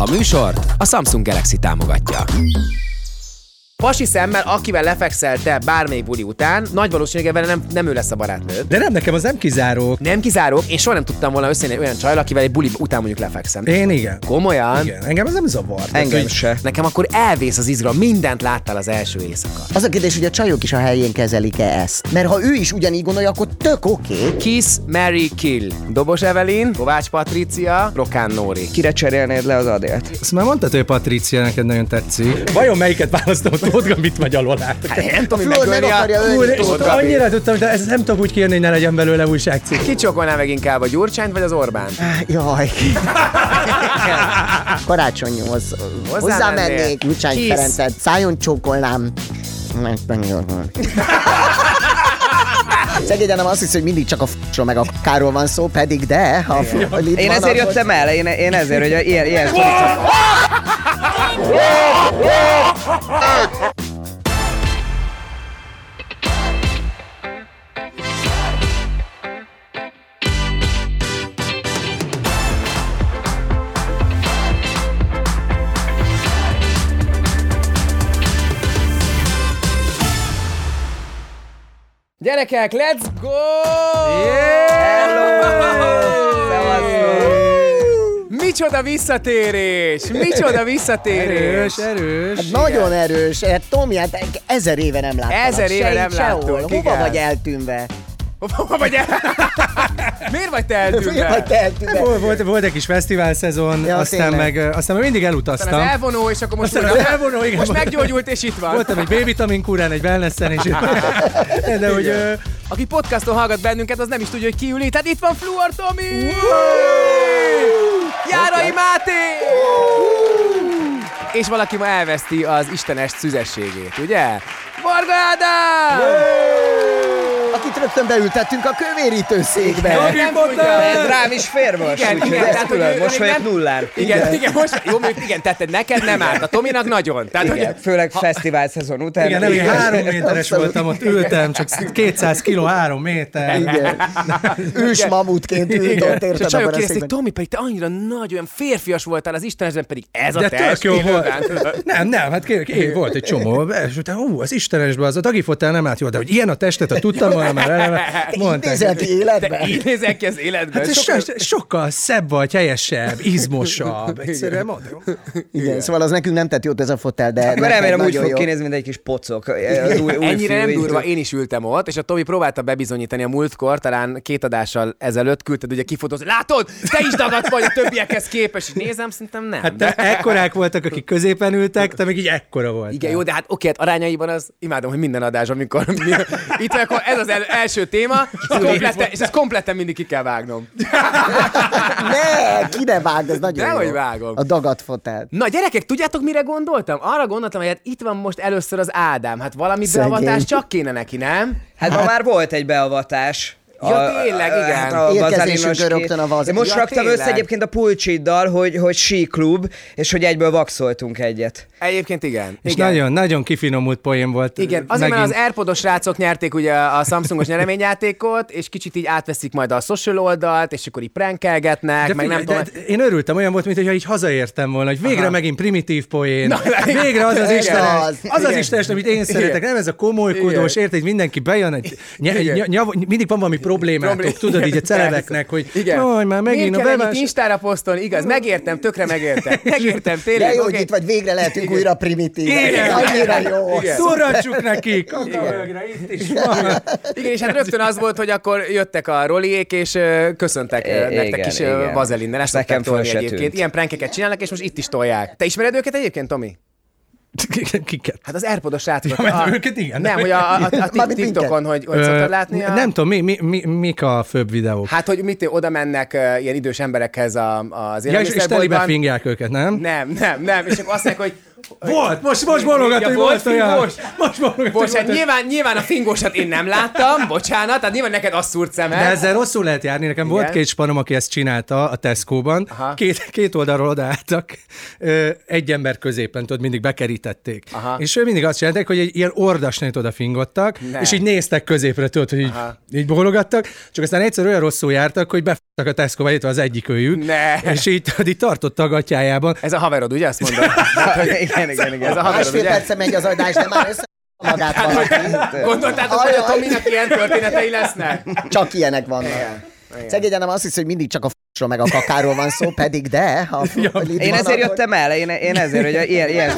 A műsort a Samsung Galaxy támogatja. Pasi szemmel, akivel lefekszel te bármelyik buli után, nagy valószínűséggel vele nem, nem ő lesz a barátnőd. De nem, nekem az nem kizárók. Nem kizárók, én soha nem tudtam volna összejönni olyan csajla, akivel egy buli után mondjuk lefekszem. Én igen. Komolyan? Igen, engem ez nem zavart. Engem hogy se. Nekem akkor elvész az izgalom, mindent láttál az első éjszaka. Az a kérdés, hogy a csajok is a helyén kezelik-e ezt. Mert ha ő is ugyanígy gondolja, akkor tök oké. Okay. Kiss, Mary, Kill. Dobos Evelyn, Kovács Patricia, Rokán Nóri. Kire cserélnéd le az adélt? Azt már mondtad, hogy Patricia neked nagyon tetszik. Vajon melyiket választom, a Tóth Gambit vagy alól át? Hát, nem tudom, meg megölni akarja a... annyira tudtam, de ezt nem tudok úgy kijönni, hogy ne legyen belőle újságcikk. Ki csokolná meg inkább a Gyurcsányt vagy az Orbán? Jaj. Karácsonyhoz hozzá mennél? mennék, Gyurcsány. Ferencet, szájon csókolnám. Meg- Szegényen nem azt hiszi, hogy mindig csak a f***ról meg a káról van szó, pedig de, ha a itt Én ezért jöttem el, én, én ezért, hogy ilyen, ilyen Gyerekek, let's go! Micsoda visszatérés! Micsoda visszatérés! Erős, erős. Hát nagyon erős. Hát Tomi, hát ezer éve nem láttam. Ezer éve nem láttuk, Hova igen. vagy eltűnve? Hova vagy el? Miért vagy te Miért vagy eltűnve? te eltűnve? Volt, volt, volt egy kis fesztivál szezon, Ja, aztán, tényleg. meg, aztán meg mindig elutaztam. Aztán az elvonó, és akkor most Aztán újra- elvonó, igen. Most meggyógyult, és itt van. Voltam egy B-vitamin kúrán, egy wellnessen, és de hogy ö, Aki podcaston hallgat bennünket, az nem is tudja, hogy ki ül itt. Hát itt van Fluor Tomi! Járai Máté! És valaki ma elveszti az istenes szüzességét, ugye? Varga Ádám! Akit rögtön beültettünk a kövérítőszékbe. Nem tudja. Rám is fér most, Igen, úgyhogy igen, ezt tehát, külön, most vagyok nem- nullán. Igen, igen, igen, most, jó, mondjuk igen, tetted neked nem árt, a Tominak nagyon. Tehát, Igen, hogy, főleg fesztivál szezon után. igen, nem, igen, három méteres Abszolút. voltam, ott ültem, csak 200 kiló, három méter. Igen. Ős mamutként ült ott, és a érted? csajok abban a kérdezték. Tomi, pedig te annyira nagy, olyan férfias voltál az Istenesben, pedig ez a te jó volt. Nem, nem, hát kérlek, én volt egy csomó, és utána, ú, az Istenesben az a dagifotel nem állt jó, de hogy ilyen a testet, ha tudtam volna már mondták. Nézel ki Te életbe? így nézel ki az életben. Hát ez Sokkal- so, sokkal szebb vagy, helyesebb, izmosabb, egyszerűen mondom. Igen, szóval az nekünk nem tett jót ez a fotel, de... Mert neked remélem úgy fog kinézni, mint egy kis pocok. Az új, új Ennyire nem durva, én is ültem ott, és a Tomi próbálta bebizonyítani a múltkor, talán két adással ezelőtt küldted ugye kifotózni. Látod? Te is dagadt vagy a többiekhez képest, és nézem, szerintem nem. Hát te ekkorák voltak, akik középen ültek, te meg így ekkora volt. Igen, jó, de hát oké, hát arányaiban az, imádom, hogy minden adás, amikor mi, itt akkor ez az el, első téma, és, komplette, és ezt kompletten mindig ki kell vágnom. Ne, ki ne vágd, ez nagyon Dehogy jó. vágom. A dagat fotel. Na gyerekek, tudjátok mire gondoltam? Arra gondoltam, hogy hát itt van most először az Ádám. Hát valami Szegény. beavatás csak kéne neki, nem? Hát ma már volt egy beavatás. Ja, tényleg, igen. Hát a Vazelinos rögtön a Vaz- Én most Ja, raktam tényleg. össze egyébként a pulcsiddal, hogy, hogy sí klub, és hogy egyből vaxoltunk egyet. Egyébként igen. És igen. nagyon, nagyon kifinomult poén volt. Igen, azért, mert megint. az Airpodos srácok nyerték ugye a Samsungos nyereményjátékot, és kicsit így átveszik majd a social oldalt, és akkor így prankelgetnek, de meg nem figyelj, tudom. de én örültem, olyan volt, mintha így hazaértem volna, hogy végre Aha. megint primitív poén. Na, végre az az. Istenes, Az. az az. Istenes, amit én szeretek, nem ez a komolykodós, érted, hogy mindenki bejön, mindig van valami problémátok, Problém- tudod, így a Igen. celebeknek, hogy Igen. jaj, már megint Miért a kell bevás... Instára posztolni? Igaz, megértem, tökre megértem. Megértem, De tényleg. jó, oké. hogy itt vagy, végre lehetünk újra primitív. Igen. Annyira jó. Igen. Szurrantsuk neki! Kakavögre, itt is van! Igen, és hát rögtön az volt, hogy akkor jöttek a roliék, és köszöntek nektek igen, is ö, igen. vazelinnel. Ezt Nekem egyébként. Ilyen prankeket csinálnak, és most itt is tolják. Te ismered őket egyébként, Tomi? Kiket? Hát az Airpodos srácokat. Ja, a- őket igen. Nem, hogy a, a, a, TikTokon, hogy, hogy szoktad látni a... Nem tudom, mi, mi, mi, mik a főbb videók? Hát, hogy mit oda mennek uh, ilyen idős emberekhez a, az ja, és, és telibe élelmiszerboltban. fingják őket, nem? Nem, nem, nem. És akkor azt mondják, hogy Volt, most, most bologat, Ja, volt olyan. fingós? Most bologat, Bocs, hát nyilván, nyilván a fingósat én nem láttam, bocsánat, tehát nyilván neked azt szúrt De szemed. ezzel rosszul lehet járni. Nekem Igen. volt két spanom, aki ezt csinálta a Tesco-ban. Aha. Két, két oldalról odaálltak, egy ember középen, tudod, mindig bekerítették. Aha. És ő mindig azt csinálták, hogy egy ilyen ordasnét oda fingottak, Ne. és így néztek középre, tudod, hogy így, így bólogattak, csak aztán egyszer olyan rosszul jártak, hogy befogtak a Tesco-ba, az egyik őjük, Ne. és így, így tartotta a gatyájában. Ez a haverod, ugye azt mondod? igen, igen, igen. Ez a haverod, Másfél ugye? perce megy az adás, de már össze magát valaki. Gondoltátok, hogy a. Tominak ilyen történetei lesznek? Csak ilyenek vannak. Szegény nem azt hiszi, hogy mindig csak a f***ról meg a kakáról van szó, pedig de. Ha lid Én van, ezért akkor- jöttem el, én, én ezért, hogy ilyen, ilyen.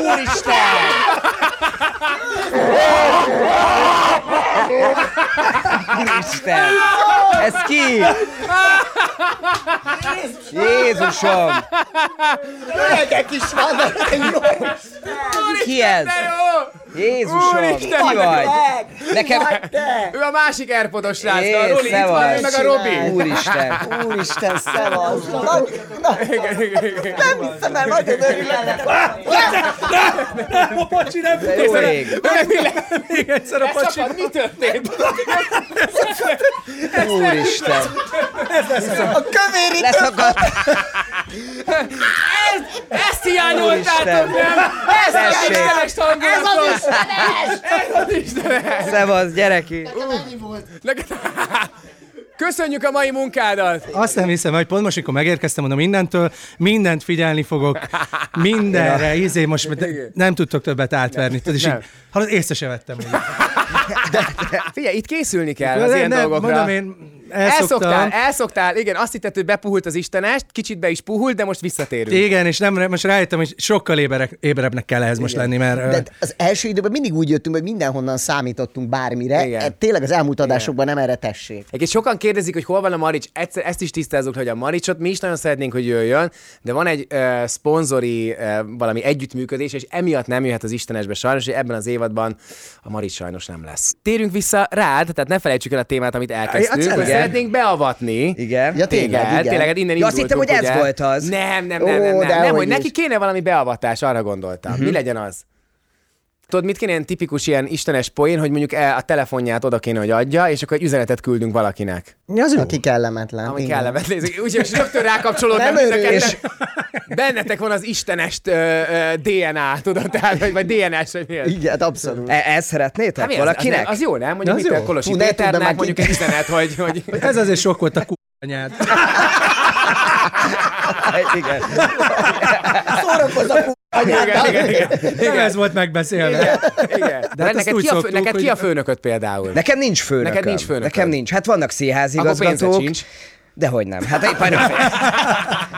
Úristen! Úristen! Ez ki? Jézusom! Öregek is vannak. Ki ez? Jó! Jézusom! Úristen, Ki vagy? Nekem... Ő a másik Airpodos srác, a Roli itt van, meg a Robi. Úristen! Úristen, szevasz. Nem hiszem el, nagyon örülök neked. A pacsi nem De jó ég! még egyszer a pacsi. Mi történt? Úristen! A kövéri Leszakadt! Ezt hiányoltátok, Úristen. nem? Ez az. Istenes hangulatos! Istenes! Ez az Istenes! Szevasz, gyereki! Neked- Köszönjük a mai munkádat! Azt nem hiszem, hogy pont most, amikor megérkeztem, mondom, mindentől, mindent figyelni fogok, mindenre, izé, most de nem tudtok többet átverni. Tudod, és így, hallod, észre se vettem. Hogy Figyelj, itt készülni kell az Nem, ilyen nem, dolgokra. Mondom, én Elszoktál, elszoktam. elszoktál, igen, azt hitted, hogy bepuhult az Istenest, kicsit be is puhult, de most visszatérünk. Igen, és nem, most rájöttem, hogy sokkal éberek, éberebbnek kell ehhez most lenni, mert... De az első időben mindig úgy jöttünk, hogy mindenhonnan számítottunk bármire. Igen. E, Tényleg az elmúlt adásokban nem erre tessék. Egyébként sokan kérdezik, hogy hol van a Marics. Egyszer, ezt is tisztázzuk, hogy a Maricsot mi is nagyon szeretnénk, hogy jöjjön, de van egy uh, szponzori uh, valami együttműködés, és emiatt nem jöhet az Istenesbe sajnos, hogy ebben az évadban a Marics sajnos nem lesz. Térjünk vissza rád, tehát ne felejtsük el a témát, amit elkezdtünk, igen. Szeretnénk beavatni. Igen? Ja, tényleg, Téged, igen. tényleg, innen Ja, azt hittem, hogy ez ugye? volt az. Nem, nem, Ó, nem, nem, nem, nem hogy hogy neki is. kéne valami beavatás, arra gondoltam. Mi legyen az? Tudod, mit kéne ilyen tipikus ilyen istenes poén, hogy mondjuk el- a telefonját oda kéne, hogy adja, és akkor egy üzenetet küldünk valakinek. az jó. Aki kellemetlen. Ami igen. kellemet nézik. Úgyhogy rögtön rákapcsolódnak Nem mind a örül. ketten. Bennetek van az istenest ö, ö, DNA, tudod, tehát, vagy, vagy DNS, vagy mi ez? Igen, hát abszolút. E- ezt szeretnétek Hát mi az, az, valakinek? az, jó, nem? Mondjuk Az mit jó. a Kolosi Péternek, mondjuk egy üzenet, hogy, hogy Ez azért sok volt a k***anyád. Igen. Szórakozz a igen, igen, igen, Nem ez volt megbeszélve. igen. De hát neked, ki a, fő, szoktuk, neked ki a hogy- főnököd például? Nekem nincs főnököm. Neked nincs főnököd. Nekem nincs. Hát vannak színházigazgatók. sincs. Dehogy nem. Hát éppen nem.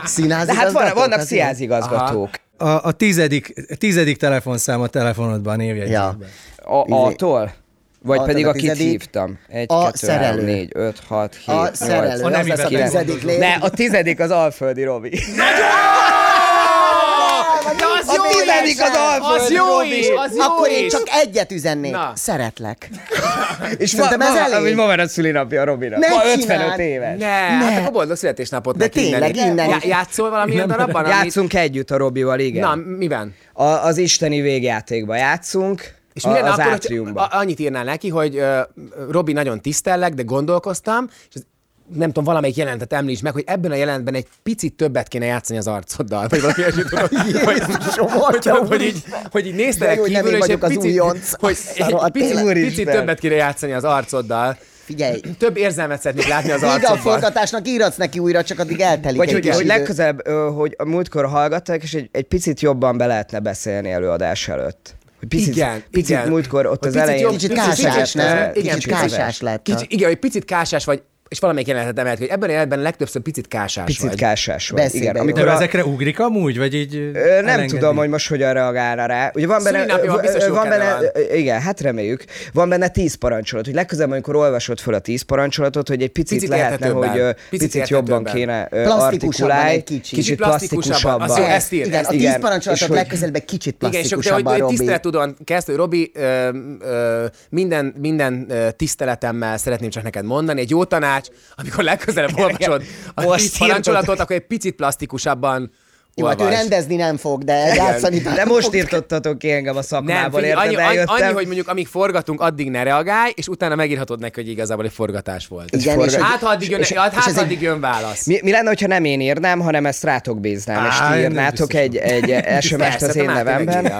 Színházi De hát vannak az színházigazgatók. A, a tizedik, tizedik telefonszám a telefonodban névjegyzékben. Ja. A, a-tól? Vagy A- pedig a akit tizedik- hívtam. Egy, a kettő, három, szerelő. négy, öt, hat, hét, A nyolc. szerelő, A az nemi lesz a tizedik lény. Ne, a tizedik az Alföldi Robi. Az A jó tizedik is! az Alföldi Az jó Robi. is! Az jó Akkor én csak egyet üzennék. Na. Szeretlek. És Szerintem ez elég. Amit ma van a szülinapja a Robinak. Ne Ma csináld. 55 éves. Ne, hát akkor boldog születésnapot De neki tényleg, innen. innen Já- játszol valamilyen darabban? amit- Játszunk együtt a Robival, igen. Na, miben? A, az isteni végjátékba játszunk. És a, mi lenne az akkor, hogy átriumban. a- annyit írnál neki, hogy uh, Robi, nagyon tisztellek, de gondolkoztam, és ez, nem tudom, valamelyik jelentet említs meg, hogy ebben a jelentben egy picit többet kéne játszani az arcoddal. Vagy valami ilyesmit tudod. hogy, hogy, hogy, így, hogy így néztelek jó, kívül, és egy az picit, hogy egy picit, picit többet kéne játszani az arcoddal. Figyelj, Több érzelmet szeretnék látni az vége a arcodban. forgatásnak, írhatsz neki újra, csak addig eltelik Vagy hogy, hogy legközelebb, hogy a múltkor hallgattak, és egy, egy picit jobban be lehetne beszélni előadás előtt. Picit, Igen, picit igen. múltkor ott Hogy az picit elején... jobb- Kicsit kásás, igen, Kicsit picit- kásás lett. Kicsit, igen, hogy picit kásás vagy, és valamelyik jelenetet emelt, hogy ebben a jelenetben legtöbbször picit kásás Picit vagy. kásás vagy. Beszédbe Igen, amikor De a, ezekre ugrik amúgy, vagy így Ö, nem elengedi? tudom, hogy most hogyan reagálna rá. Ugye van benne, van, van benne van. igen, hát reméljük. Van benne tíz parancsolat, hogy legközelebb, amikor olvasod fel a tíz parancsolatot, hogy egy picit, Picit lehetne, hogy Picit picit, jobban érthetőbben. kéne egy kicsit. kicsit plastikusabban. plastikusabban. Az jó, ezt ír, Igen, ezt a tíz parancsolatot legközelebb egy kicsit plastikusabban, Robi. tiszteletudon kezd, hogy Robi, minden, minden tiszteletemmel szeretném csak neked mondani, egy jó tanács, amikor legközelebb olvasod a Most parancsolatot, akkor egy picit plastikusabban Jó, hát ő rendezni nem fog, de játszani De nem most írtottatok ki engem a Nem, szakmából, figyelj, érted? annyi, annyi, annyi, hogy mondjuk amíg forgatunk, addig ne reagálj, és utána megírhatod neki, hogy igazából egy forgatás volt. Igen, és, Hát, ha addig jön, és- hát, és hát ez egy- addig jön válasz. Mi, mi lenne, ha nem én írnám, hanem ezt rátok bíznám, és Á, ti én írnátok egy, egy SMS-t Persze, az én nevemben?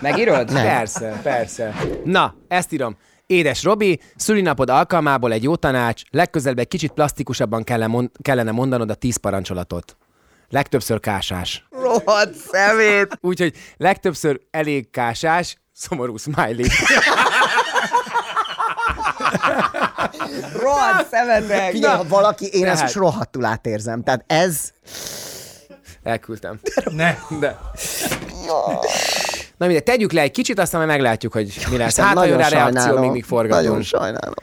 Megírod? Persze, persze. Na, ezt írom. Édes Robi, szülinapod alkalmából egy jó tanács, legközelebb egy kicsit plastikusabban kellene, mond, kellene mondanod a tíz parancsolatot. Legtöbbször kásás. Rohadt szemét! Úgyhogy legtöbbször elég kásás, szomorú smiley. Rohadt szemetek! Figyelj, ha valaki, én ezt most rohadtul átérzem. Tehát ez, Elküldtem. Ne. De. Na mindegy, tegyük le egy kicsit, aztán majd meglátjuk, hogy mi lesz. Hát, ha jön nagyon rá reakció, még forgatunk. Nagyon sajnálom.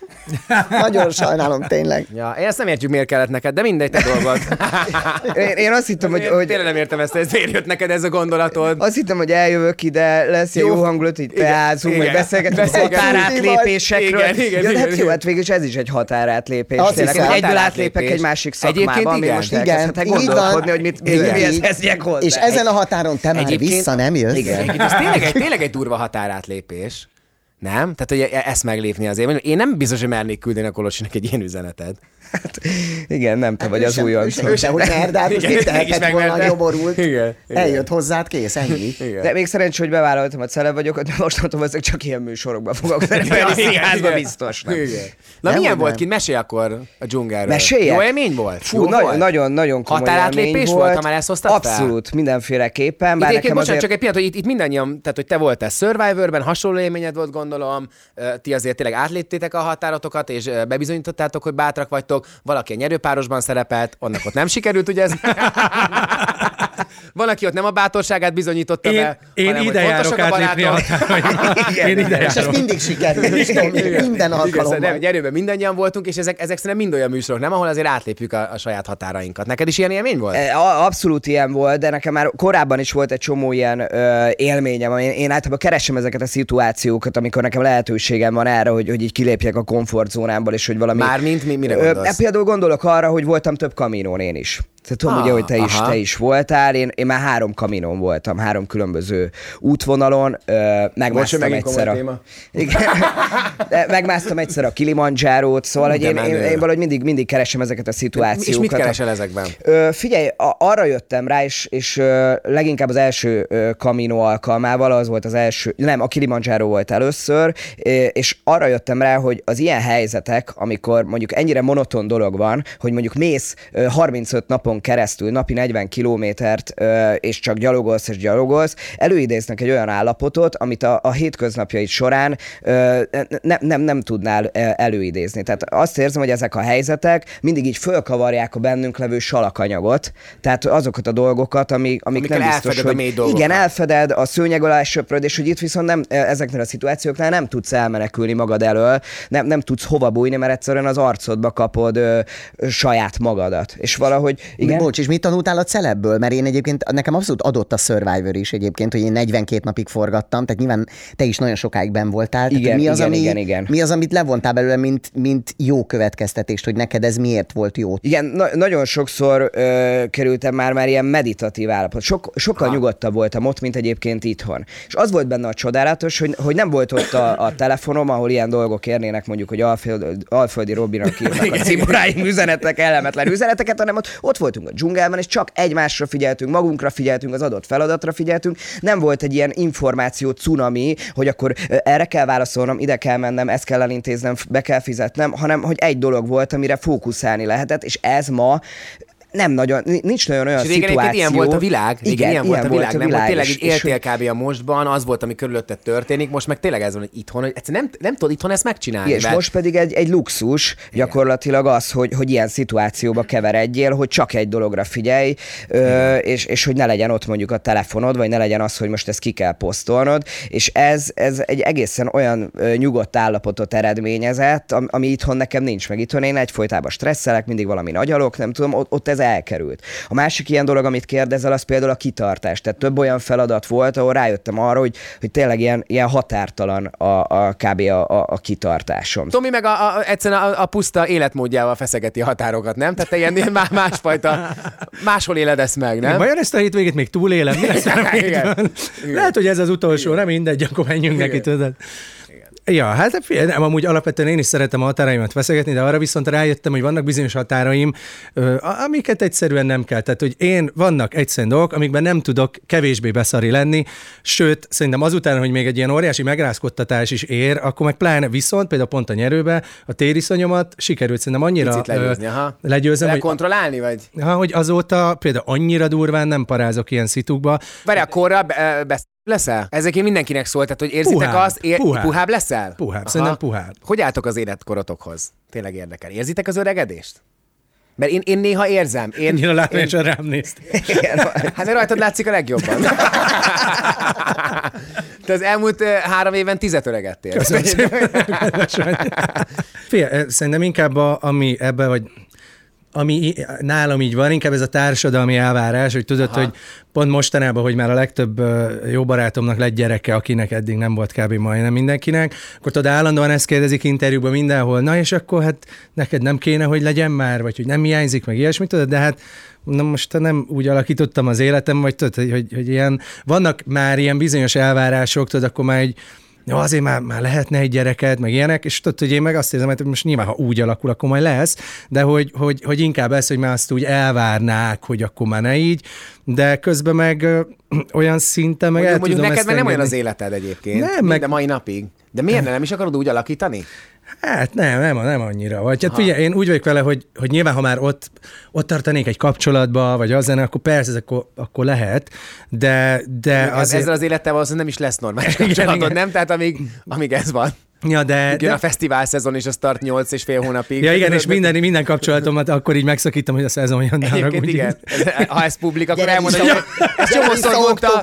Nagyon sajnálom, tényleg. Ja, én ezt nem értjük, miért kellett neked, de mindegy, te dolgod. Én, én azt hittem, hogy, hogy Tényleg nem értem ezt, hogy ezért jött neked ez a gondolatod. azt hittem, hogy eljövök ide, lesz jó, Jó. hangulat, hogy Igen. teázunk, meg Igen. beszélgetünk határátlépésekről. Igen, igen, ja, de hát igen, jó, igen. hát végülis ez is egy határátlépés. Azt Tényleg, hiszem. egyből átlépek egy másik szakmába, ami igen. most Igen, elkezdhetek így van. gondolkodni, hogy mit, mi, Igen. kezdjek hozzá. És ezen a határon te már vissza nem jössz. Igen. Tényleg egy, tényleg egy durva határátlépés. Nem? Tehát, hogy e- ezt meglépni azért. Én nem biztos, hogy mernék küldeni a Kolosinak egy ilyen üzenetet. Igen, nem te vagy Ő az újonc. ő se, hogy merd, de hát most mit tehetett volna, megmerte. nyomorult. Igen, igen. Eljött hozzád, kész, ennyi. Igen. De még szerencsé, hogy bevállaltam a celeb vagyok, de most mondtam, hogy csak ilyen műsorokban fogok szerepelni, igen. biztos nem. Igen. Na Nem, milyen hogy volt kint? Mesélj akkor a dzsungelről. Meséljek? Jó élmény volt? Fú, Jó nagyon, volt? nagyon, nagyon komoly Határátlépés volt, volt. ha már ezt hoztad fel? Abszolút, mindenféleképpen. Itt Bár egyébként, nekem bocsánat, azért... csak egy pillanat, hogy itt, itt mindannyian, tehát hogy te voltál Survivorben, hasonló élményed volt, gondolom, ti azért tényleg átléptétek a határotokat, és bebizonyítottátok, hogy bátrak vagytok, valaki a nyerőpárosban szerepelt, annak ott nem sikerült, ugye ez? Van, aki ott nem a bátorságát bizonyította Én, be, én hanem, ide járok a átlépni a barátok. határaimat. Én ide És ez mindig sikerül, minden Igen, alkalommal. nem, nyerőben mindannyian voltunk, és ezek, ezek szerintem mind olyan műsorok, nem, ahol azért átlépjük a, a saját határainkat. Neked is ilyen élmény volt? E, Abszolút ilyen volt, de nekem már korábban is volt egy csomó ilyen ö, élményem. Én, én általában keresem ezeket a szituációkat, amikor nekem lehetőségem van erre, hogy, hogy így kilépjek a komfortzónámból, és hogy valami... Mármint mi- mire Ö, gondolsz? e, például gondolok arra, hogy voltam több kaminón én is. Tehát tudom, Ah, ugye, hogy te is, te is voltál, én, én már három kaminon voltam, három különböző útvonalon, ö, megmásztam komoly egyszer a... téma. Igen. Megmásztam egyszer a Kilimanjárót, szóval hogy én, én, én, valahogy mindig, mindig keresem ezeket a szituációkat. És mit keresel ezekben? Ö, figyelj, a, arra jöttem rá, és, és ö, leginkább az első ö, Camino alkalmával, az volt az első, nem, a Kilimanjaro volt először, és arra jöttem rá, hogy az ilyen helyzetek, amikor mondjuk ennyire monoton dolog van, hogy mondjuk mész ö, 35 napon keresztül, napi 40 kilométert, és csak gyalogolsz és gyalogolsz, előidéznek egy olyan állapotot, amit a, a hétköznapjaid során ne, nem, nem tudnál előidézni. Tehát azt érzem, hogy ezek a helyzetek mindig így fölkavarják a bennünk levő salakanyagot, tehát azokat a dolgokat, amik, amik Amikkel nem biztos, a hogy... mély dolgokat. Igen, elfeded, a szőnyeg alá söpröd, és hogy itt viszont nem, ezeknél a szituációknál nem tudsz elmenekülni magad elől, nem, nem tudsz hova bújni, mert egyszerűen az arcodba kapod ö, ö, saját magadat. És valahogy, igen, Bocs, és mit tanultál a celebből? Mert én egyébként, nekem abszolút adott a Survivor is egyébként, hogy én 42 napig forgattam, tehát nyilván te is nagyon sokáig ben voltál. Tehát, Igen, hogy mi az, igen, ami, igen, igen. Mi az, amit levontál belőle, mint, mint jó következtetést, hogy neked ez miért volt jó? Igen, na- nagyon sokszor ö, kerültem már már ilyen meditatív állapot. Sok, sokkal nyugodtabb voltam ott, mint egyébként itthon. És az volt benne a csodálatos, hogy, hogy nem volt ott a, a telefonom, ahol ilyen dolgok érnének, mondjuk, hogy Alföld, Alföldi Robinak írnak a ciboráim üzenetek, ellemetlen üzeneteket, hanem ott, ott voltunk a dzsungelben, és csak egymásra figyeltünk, magunkra figyeltünk, az adott feladatra figyeltünk. Nem volt egy ilyen információ cunami, hogy akkor erre kell válaszolnom, ide kell mennem, ezt kell elintéznem, be kell fizetnem, hanem hogy egy dolog volt, amire fókuszálni lehetett, és ez ma nem nagyon, nincs nagyon olyan És régen szituáció. ilyen volt a világ. Régen Igen, ilyen volt a világ. Nem, hogy tényleg így éltél kb. a mostban, az volt, ami körülötted történik, most meg tényleg ez van, hogy itthon, hogy egyszerűen nem, nem tudod itthon ezt megcsinálni. Igen, és mert- most pedig egy, egy luxus gyakorlatilag az, hogy, hogy ilyen szituációba keveredjél, hogy csak egy dologra figyelj, ö, és, és hogy ne legyen ott mondjuk a telefonod, vagy ne legyen az, hogy most ezt ki kell posztolnod, és ez, ez egy egészen olyan nyugodt állapotot eredményezett, am- ami itthon nekem nincs meg. Itthon én egyfolytában stresszelek, mindig valami nagyalok, nem tudom, ott, ott ez elkerült. A másik ilyen dolog, amit kérdezel, az például a kitartás. Tehát több olyan feladat volt, ahol rájöttem arra, hogy, hogy tényleg ilyen, ilyen határtalan a, a kb. A, a, a kitartásom. Tomi meg a, a, egyszerűen a, a puszta életmódjával feszegeti a határokat, nem? Tehát te ilyen, ilyen má- másfajta, máshol éled ezt meg, nem? Vajon ezt a hétvégét még túlélem? Mi lesz Igen. hétfőn? Lehet, hogy ez az utolsó, nem mindegy, akkor menjünk neki, tudod. Ja, hát figyelj, nem, amúgy alapvetően én is szeretem a határaimat feszegetni, de arra viszont rájöttem, hogy vannak bizonyos határaim, amiket egyszerűen nem kell. Tehát, hogy én vannak egyszerűen dolgok, amikben nem tudok kevésbé beszari lenni, sőt, szerintem azután, hogy még egy ilyen óriási megrázkodtatás is ér, akkor meg pláne viszont, például pont a nyerőbe, a tériszonyomat sikerült szerintem annyira legyőzni, aha. legyőzem, hogy, Lekontrollálni, vagy? ha, hogy azóta például annyira durván nem parázok ilyen szitukba, Várj, a korra be, be, leszel? Ezek én mindenkinek szól, tehát hogy érzitek Puhább, azt, ér, puhább. puhább leszel? Puhább, szerintem puhább. Hogy álltok az életkorotokhoz? Tényleg érdekel. Érzitek az öregedést? Mert én, én néha érzem. Én, annyira én, látványosan rám nézt. Igen. Hát mert rajtad látszik a legjobban. Te az elmúlt három évben tizet öregedtél. Figyelj, eh, szerintem inkább a, ami ebbe, vagy ami nálam így van, inkább ez a társadalmi elvárás, hogy tudod, Aha. hogy pont mostanában, hogy már a legtöbb jó barátomnak lett gyereke, akinek eddig nem volt kb. majdnem mindenkinek, akkor tudod, állandóan ezt kérdezik interjúban mindenhol, na és akkor hát neked nem kéne, hogy legyen már, vagy hogy nem hiányzik, meg ilyesmit, tudod, de hát na most nem úgy alakítottam az életem, vagy tudod, hogy, hogy, hogy ilyen, vannak már ilyen bizonyos elvárások, tudod, akkor már egy jó, azért már, már lehetne egy gyereked, meg ilyenek, és tudod, hogy én meg azt érzem, hogy most nyilván, ha úgy alakul, akkor majd lesz, de hogy, hogy, hogy inkább ez, hogy már azt úgy elvárnák, hogy akkor már ne így, de közben meg olyan szinten meg Mondjuk, el mondjuk neked meg nem olyan az életed egyébként. Nem, meg- meg... mai napig. De miért nem is akarod úgy alakítani? Hát nem, nem, nem annyira. Vagy hát figyelj, én úgy vagyok vele, hogy, hogy nyilván, ha már ott, ott tartanék egy kapcsolatba, vagy az akkor persze, ez akkor, akkor lehet, de, de Az azért... Ezzel az élettel valószínűleg nem is lesz normális Igen, kapcsolatod, igen. nem? Tehát amíg, amíg ez van. Ja, de, Jön de a fesztivál szezon, és az tart 8 és fél hónapig. Ja, igen, és minden, minden kapcsolatomat akkor így megszakítom, hogy a szezon jön. ne Egyébként igen. Ez- Ha ez publik, akkor elmondom, hogy ezt csomószor mondta.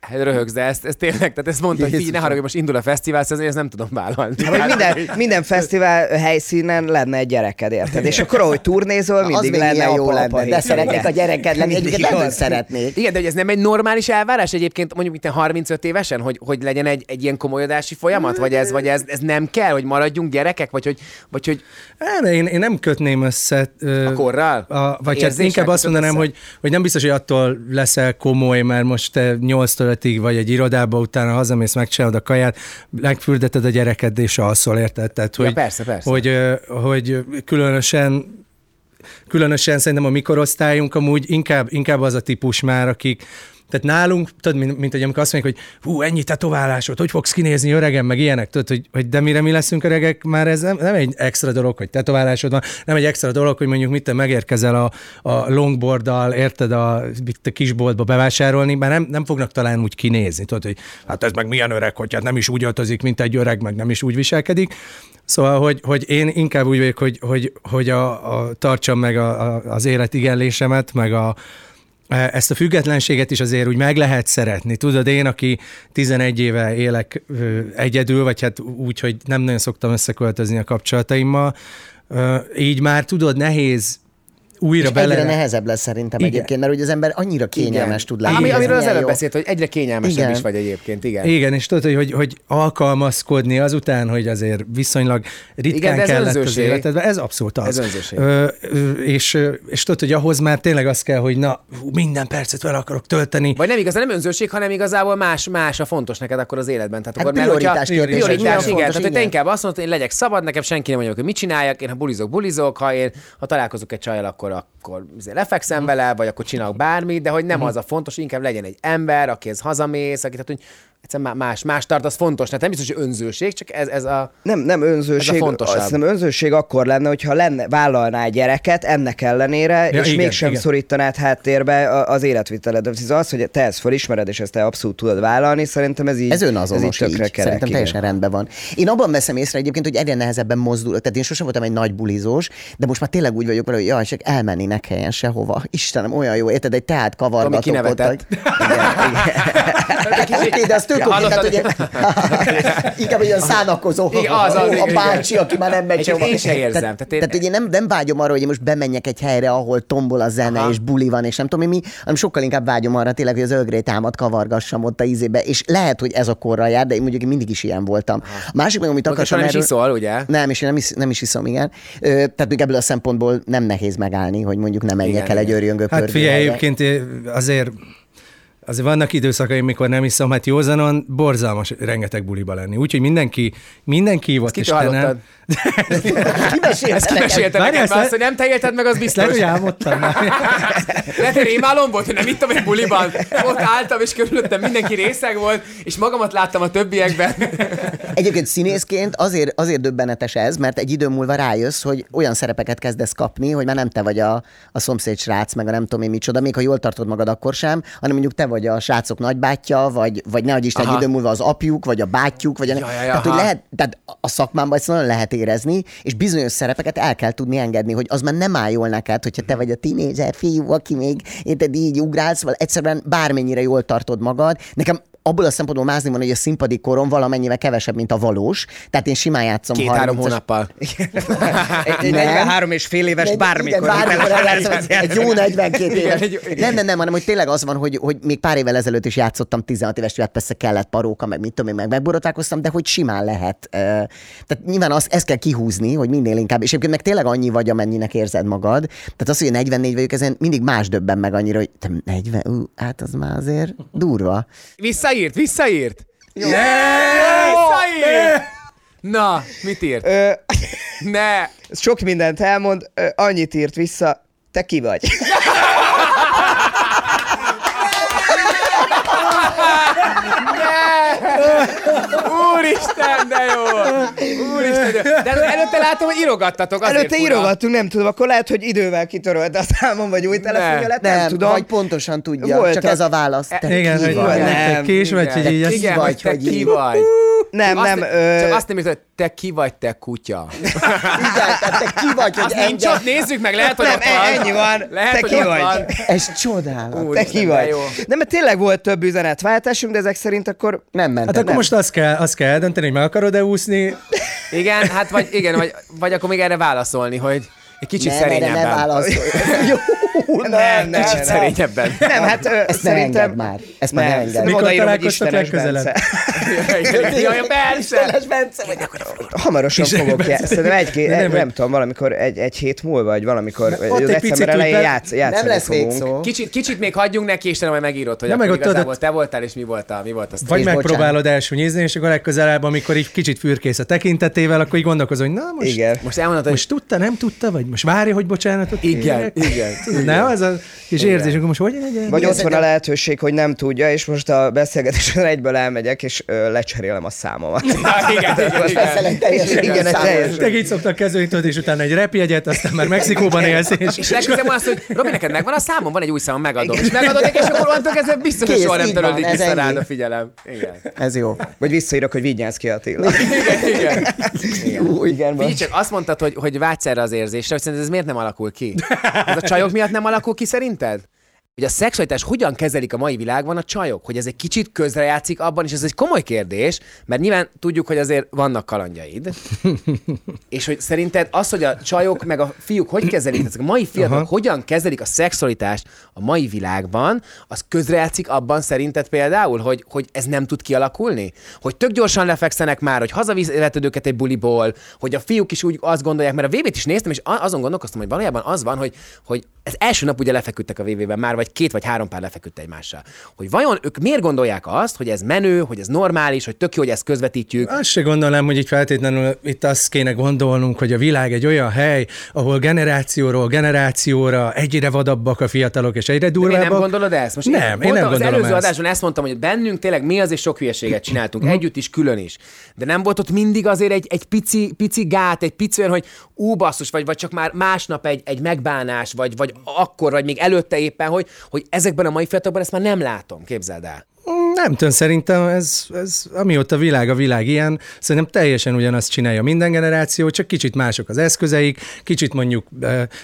Hát röhögsz, de ezt, ezt tényleg, tehát ezt mondta, hogy ne haragudj, most indul a fesztivál szezon, ezt nem tudom vállalni. Hogy minden, minden fesztivál helyszínen lenne egy gyereked, érted? És akkor, ahogy turnézol, mindig lenne jó lenne, de igen. szeretnék a gyereked lenni. Egyébként Igen. hogy szeretnék. Igen, de hogy ez nem egy normális elvárás egyébként, mondjuk itt 35 évesen, hogy, hogy legyen egy, egy ilyen komolyodási folyamat, vagy ez, vagy ez, ez nem kell, hogy maradjunk gyerekek, vagy hogy, vagy hogy Nem, én, én nem kötném össze. ö, A korral? A, vagy hát inkább azt mondanám, össze? hogy, hogy nem biztos, hogy attól leszel komoly, mert most te 8 5 vagy egy irodába, utána hazamész, megcsinálod a kaját, megfürdeted a gyereked, és alszol, érted? Tehát, Ja, hogy, persze, persze. Hogy, hogy különösen különösen szerintem a mikorosztályunk amúgy inkább, inkább az a típus már, akik tehát nálunk, tudod, mint, mint hogy amikor azt mondják, hogy hú, ennyi tetoválásod, hogy fogsz kinézni öregen, meg ilyenek, tudod, hogy, hogy de mire mi leszünk öregek, már ez nem, nem egy extra dolog, hogy tetoválásod van, nem egy extra dolog, hogy mondjuk mit te megérkezel a, a longboarddal, érted, a, a kisboltba bevásárolni, már nem, nem fognak talán úgy kinézni, tudod, hogy hát ez meg milyen öreg, hogy hát nem is úgy öltözik, mint egy öreg, meg nem is úgy viselkedik. Szóval, hogy, hogy én inkább úgy vagyok, hogy, hogy, hogy a, a, tartsam meg a, a, az életigenlésemet, meg a, ezt a függetlenséget is azért úgy meg lehet szeretni. Tudod, én, aki 11 éve élek egyedül, vagy hát úgy, hogy nem nagyon szoktam összeköltözni a kapcsolataimmal, így már tudod, nehéz újra És bele... egyre nehezebb lesz szerintem Igen. egyébként, mert hogy az ember annyira kényelmes tud lenni. Ami, amiről az előbb jó. beszélt, hogy egyre kényelmesebb Igen. is vagy egyébként, igen. Igen, és tudod, hogy, hogy, hogy alkalmazkodni azután, hogy azért viszonylag ritkán Igen, ez kellett az önzőség. életedben, ez abszolút az. Ez önzőség. Ö, ö, és, és tudod, hogy ahhoz már tényleg az kell, hogy na, hú, minden percet vele akarok tölteni. Vagy nem igazán nem önzőség, hanem igazából más, más a fontos neked akkor az életben. Tehát Hát akkor, mert hogyha- prioritás prioritás, igen. fontos, Tehát hogy te igen. inkább azt mondod, hogy én legyek szabad, nekem senki nem mondja, hogy mit csináljak, én ha bulizok, bulizok, ha én ha találkozok egy csajjal, akkor, akkor azért lefekszem vele, vagy akkor csinálok bármit, de hogy nem az a fontos, inkább legyen egy ember, akihez hazamész, aki, tehát, hogy egyszerűen más, más tart, az fontos. Tehát nem biztos, hogy önzőség, csak ez, ez a... Nem, nem önzőség. Ez a fontosabb. Azt hiszem önzőség akkor lenne, hogyha lenne, vállalná gyereket ennek ellenére, Ja, és igen, mégsem igen. szorítanád háttérbe az életviteled. Ez az, hogy te ezt felismered, és ezt te abszolút tudod vállalni, szerintem ez így Ez önazonos ez így, így tökre kerek, Szerintem igen. teljesen rendben van. Én abban veszem észre egyébként, hogy egyre nehezebben mozdul. Tehát én sosem voltam egy nagy bulizós, de most már tényleg úgy vagyok vele, hogy jaj, csak elmenni ne kelljen sehova. Istenem, olyan jó, érted, egy teát kavargatok kinevetett. ott. Igen, igen. Oké, de azt tök oké, tehát ugye, inkább olyan szánakozó Igen, az, az, a igen, bácsi, aki már nem megy sehova. én se érzem, Tehát, tehát én- tehát ugye nem, nem vágyom arra, hogy most bemenjek egy helyre, ahol tombol a zene, Aha. és buli van, és nem tudom én mi, hanem sokkal inkább vágyom arra tényleg, hogy az ögrét támad kavargassam ott a ízébe, és lehet, hogy ez a korral jár, de én mondjuk én mindig is ilyen voltam. A másik meg, amit akartam nem is iszol, ugye? Nem, és én nem, is, nem is iszom, igen. Ö, tehát még ebből a szempontból nem nehéz megállni, hogy mondjuk nem menjek el egy igen. örjöngő Hát figyelj, egyébként eh, azért Azért vannak időszakaim, mikor nem iszom, hát józanon borzalmas rengeteg buliba lenni. Úgyhogy mindenki, mindenki volt Kitől hallottad? Ki mesélte Ezt neked? mesélte Várjál, neked, ezt azt, hogy nem te élted meg, az biztos. Lehet, hogy álmodtam már. Lehet, hogy rémálom volt, hogy nem ittam egy buliban. Ott álltam, és körülöttem mindenki részeg volt, és magamat láttam a többiekben. Egyébként színészként azért, azért döbbenetes ez, mert egy idő múlva rájössz, hogy olyan szerepeket kezdesz kapni, hogy már nem te vagy a, a szomszéd srác, meg a nem tudom én micsoda, még ha jól tartod magad akkor sem, hanem mondjuk te vagy a srácok nagybátyja, vagy, vagy nehogy Isten Aha. idő múlva az apjuk, vagy a bátyjuk, vagy a... Ja, ja, ja, tehát, hogy lehet, tehát a szakmában ezt nagyon lehet érezni, és bizonyos szerepeket el kell tudni engedni, hogy az már nem áll jól neked, hogyha te vagy a tínézser fiú, aki még érted, így ugrálsz, vagy egyszerűen bármennyire jól tartod magad. Nekem abból a szempontból mázni van, hogy a színpadi korom valamennyivel kevesebb, mint a valós. Tehát én simán játszom Két-három 30-as hónappal. Egy, egy Nem. 43 és fél éves bármikor. Igen, bármikor eljátszom, egy, jó 42 éves. Nem, nem, nem, hanem hogy tényleg az van, hogy, hogy még pár évvel ezelőtt is játszottam 16 éves, hát persze kellett paróka, meg mit tudom én, meg megborotálkoztam, de hogy simán lehet. Tehát nyilván azt, ezt kell kihúzni, hogy minél inkább, és egyébként meg tényleg annyi vagy, amennyinek érzed magad. Tehát az, hogy 44 vagyok, ezen mindig más döbben meg annyira, hogy te 40, ú, hát az már azért durva. Visszaírt, visszaírt. Visszaírt! Na, mit írt? Ö, Ne! sok mindent elmond, annyit írt vissza, te ki vagy? Úristen, de jó! Úristen, de jó! De előtte látom, hogy írogattatok. azért Előtte fura. írogattunk, nem tudom, akkor lehet, hogy idővel kitörölte a számom, vagy új telefonja lett, nem, Nem, tudom. vagy pontosan tudja, Voltak- csak ez a válasz. Te Igen, ki hogy vagy? Nem, te kés vagy, igen. hogy így igen, vagy, hogy te ki vagy. Nem, Azt nem. Csak azt nem hogy te ki vagy, te kutya. Igen, te ki vagy, hogy Azt nincs ott, nézzük meg, lehet, hogy Nem, ott van. ennyi van. Lehet, Te hogy ki vagy? van. Ez csodálat. Úr, te ki vagy? jó. Nem, mert tényleg volt több üzenetváltásunk, de ezek szerint akkor Nem ment. Hát akkor most azt kell, azt kell eldönteni, hogy meg akarod-e úszni. Igen, hát vagy, igen, vagy, vagy akkor még erre válaszolni, hogy egy kicsit nem, szerényebben. válaszolj. Jó, nem, nem, Kicsit nem. szerényebben. Nem, hát ö, Ezt nem szerintem... már. Ezt már nem engedd. szerintem Mikor Istenes legközelebb? Bence. Jaj, persze! Bence vagy akkor. Hamarosan fogok játszani. Szerintem egy-két, De nem, nem, nem tudom, valamikor egy, egy hét múlva, vagy valamikor ott vagy egy picit december elején játsz, játszani Nem lesz fogunk. végszó. Kicsit, kicsit még hagyjunk neki, és majd megírod, hogy meg igazából te voltál, és mi volt a, mi volt a sztori. Vagy megpróbálod elsúnyizni, és akkor legközelebb, amikor így kicsit fürkész a tekintetével, akkor így gondolkozol, hogy na most, Igen. Most elmondod, hogy most tudta, nem tudta, vagy most várja, hogy bocsánatot Igen, kérek? igen, Tudod, Nem, az a kis érzés, akkor most hogy legyen? Vagy Ez ott van egy- a lehetőség, hogy nem tudja, és most a beszélgetésen egyből elmegyek, és ö, lecserélem a számomat. igen, igen, igen. Veszel egy teljesen Igen, egy teljes- Te így szoktak kezdeni, tudod, és utána egy repjegyet, aztán már Mexikóban élsz, és, És legközelebb van az, hogy Robi, neked megvan a számom, van egy új számom, megadom. És megadod és akkor onnantól kezdve biztos, hogy soha nem törődik ez vissza rád a figyelem. Igen. Ez jó. Vagy visszaírok, hogy vigyázz ki Attila. Igen, igen. Jó, igen, Figyelj csak, azt mondtad, hogy, hogy vágysz erre az érzésre, hogy szerinted ez miért nem alakul ki? Ez a csajok miatt nem alakul ki szerinted? Hogy a szexualitás hogyan kezelik a mai világban a csajok? Hogy ez egy kicsit közrejátszik abban, és ez egy komoly kérdés, mert nyilván tudjuk, hogy azért vannak kalandjaid. és hogy szerinted az, hogy a csajok meg a fiúk hogy kezelik, ezek a mai fiatalok Aha. hogyan kezelik a szexualitást a mai világban, az közrejátszik abban szerinted például, hogy, hogy ez nem tud kialakulni? Hogy tök gyorsan lefekszenek már, hogy hazaviheted őket egy buliból, hogy a fiúk is úgy azt gondolják, mert a VB-t is néztem, és azon gondolkoztam, hogy valójában az van, hogy, hogy ez első nap ugye lefeküdtek a VB-ben már, vagy két vagy három pár lefeküdt egymással. Hogy vajon ők miért gondolják azt, hogy ez menő, hogy ez normális, hogy tök jó, hogy ezt közvetítjük, Azt se gondolnám, hogy így feltétlenül itt azt kéne gondolnunk, hogy a világ egy olyan hely, ahol generációról generációra egyre vadabbak a fiatalok, és egyre durvábbak. Miért nem gondolod ezt? Most nem, én voltam nem az gondolom előző ezt. adásban ezt mondtam, hogy bennünk tényleg mi azért sok hülyeséget csináltunk, együtt is, külön is. De nem volt ott mindig azért egy, egy pici, pici gát, egy pici olyan, hogy ú, basszus, vagy, vagy csak már másnap egy, egy megbánás, vagy, vagy akkor, vagy még előtte éppen, hogy, hogy ezekben a mai fiatalokban ezt már nem látom, képzeld el. Nem tudom, szerintem ez, ez amióta világ a világ ilyen, szerintem teljesen ugyanazt csinálja minden generáció, csak kicsit mások az eszközeik, kicsit mondjuk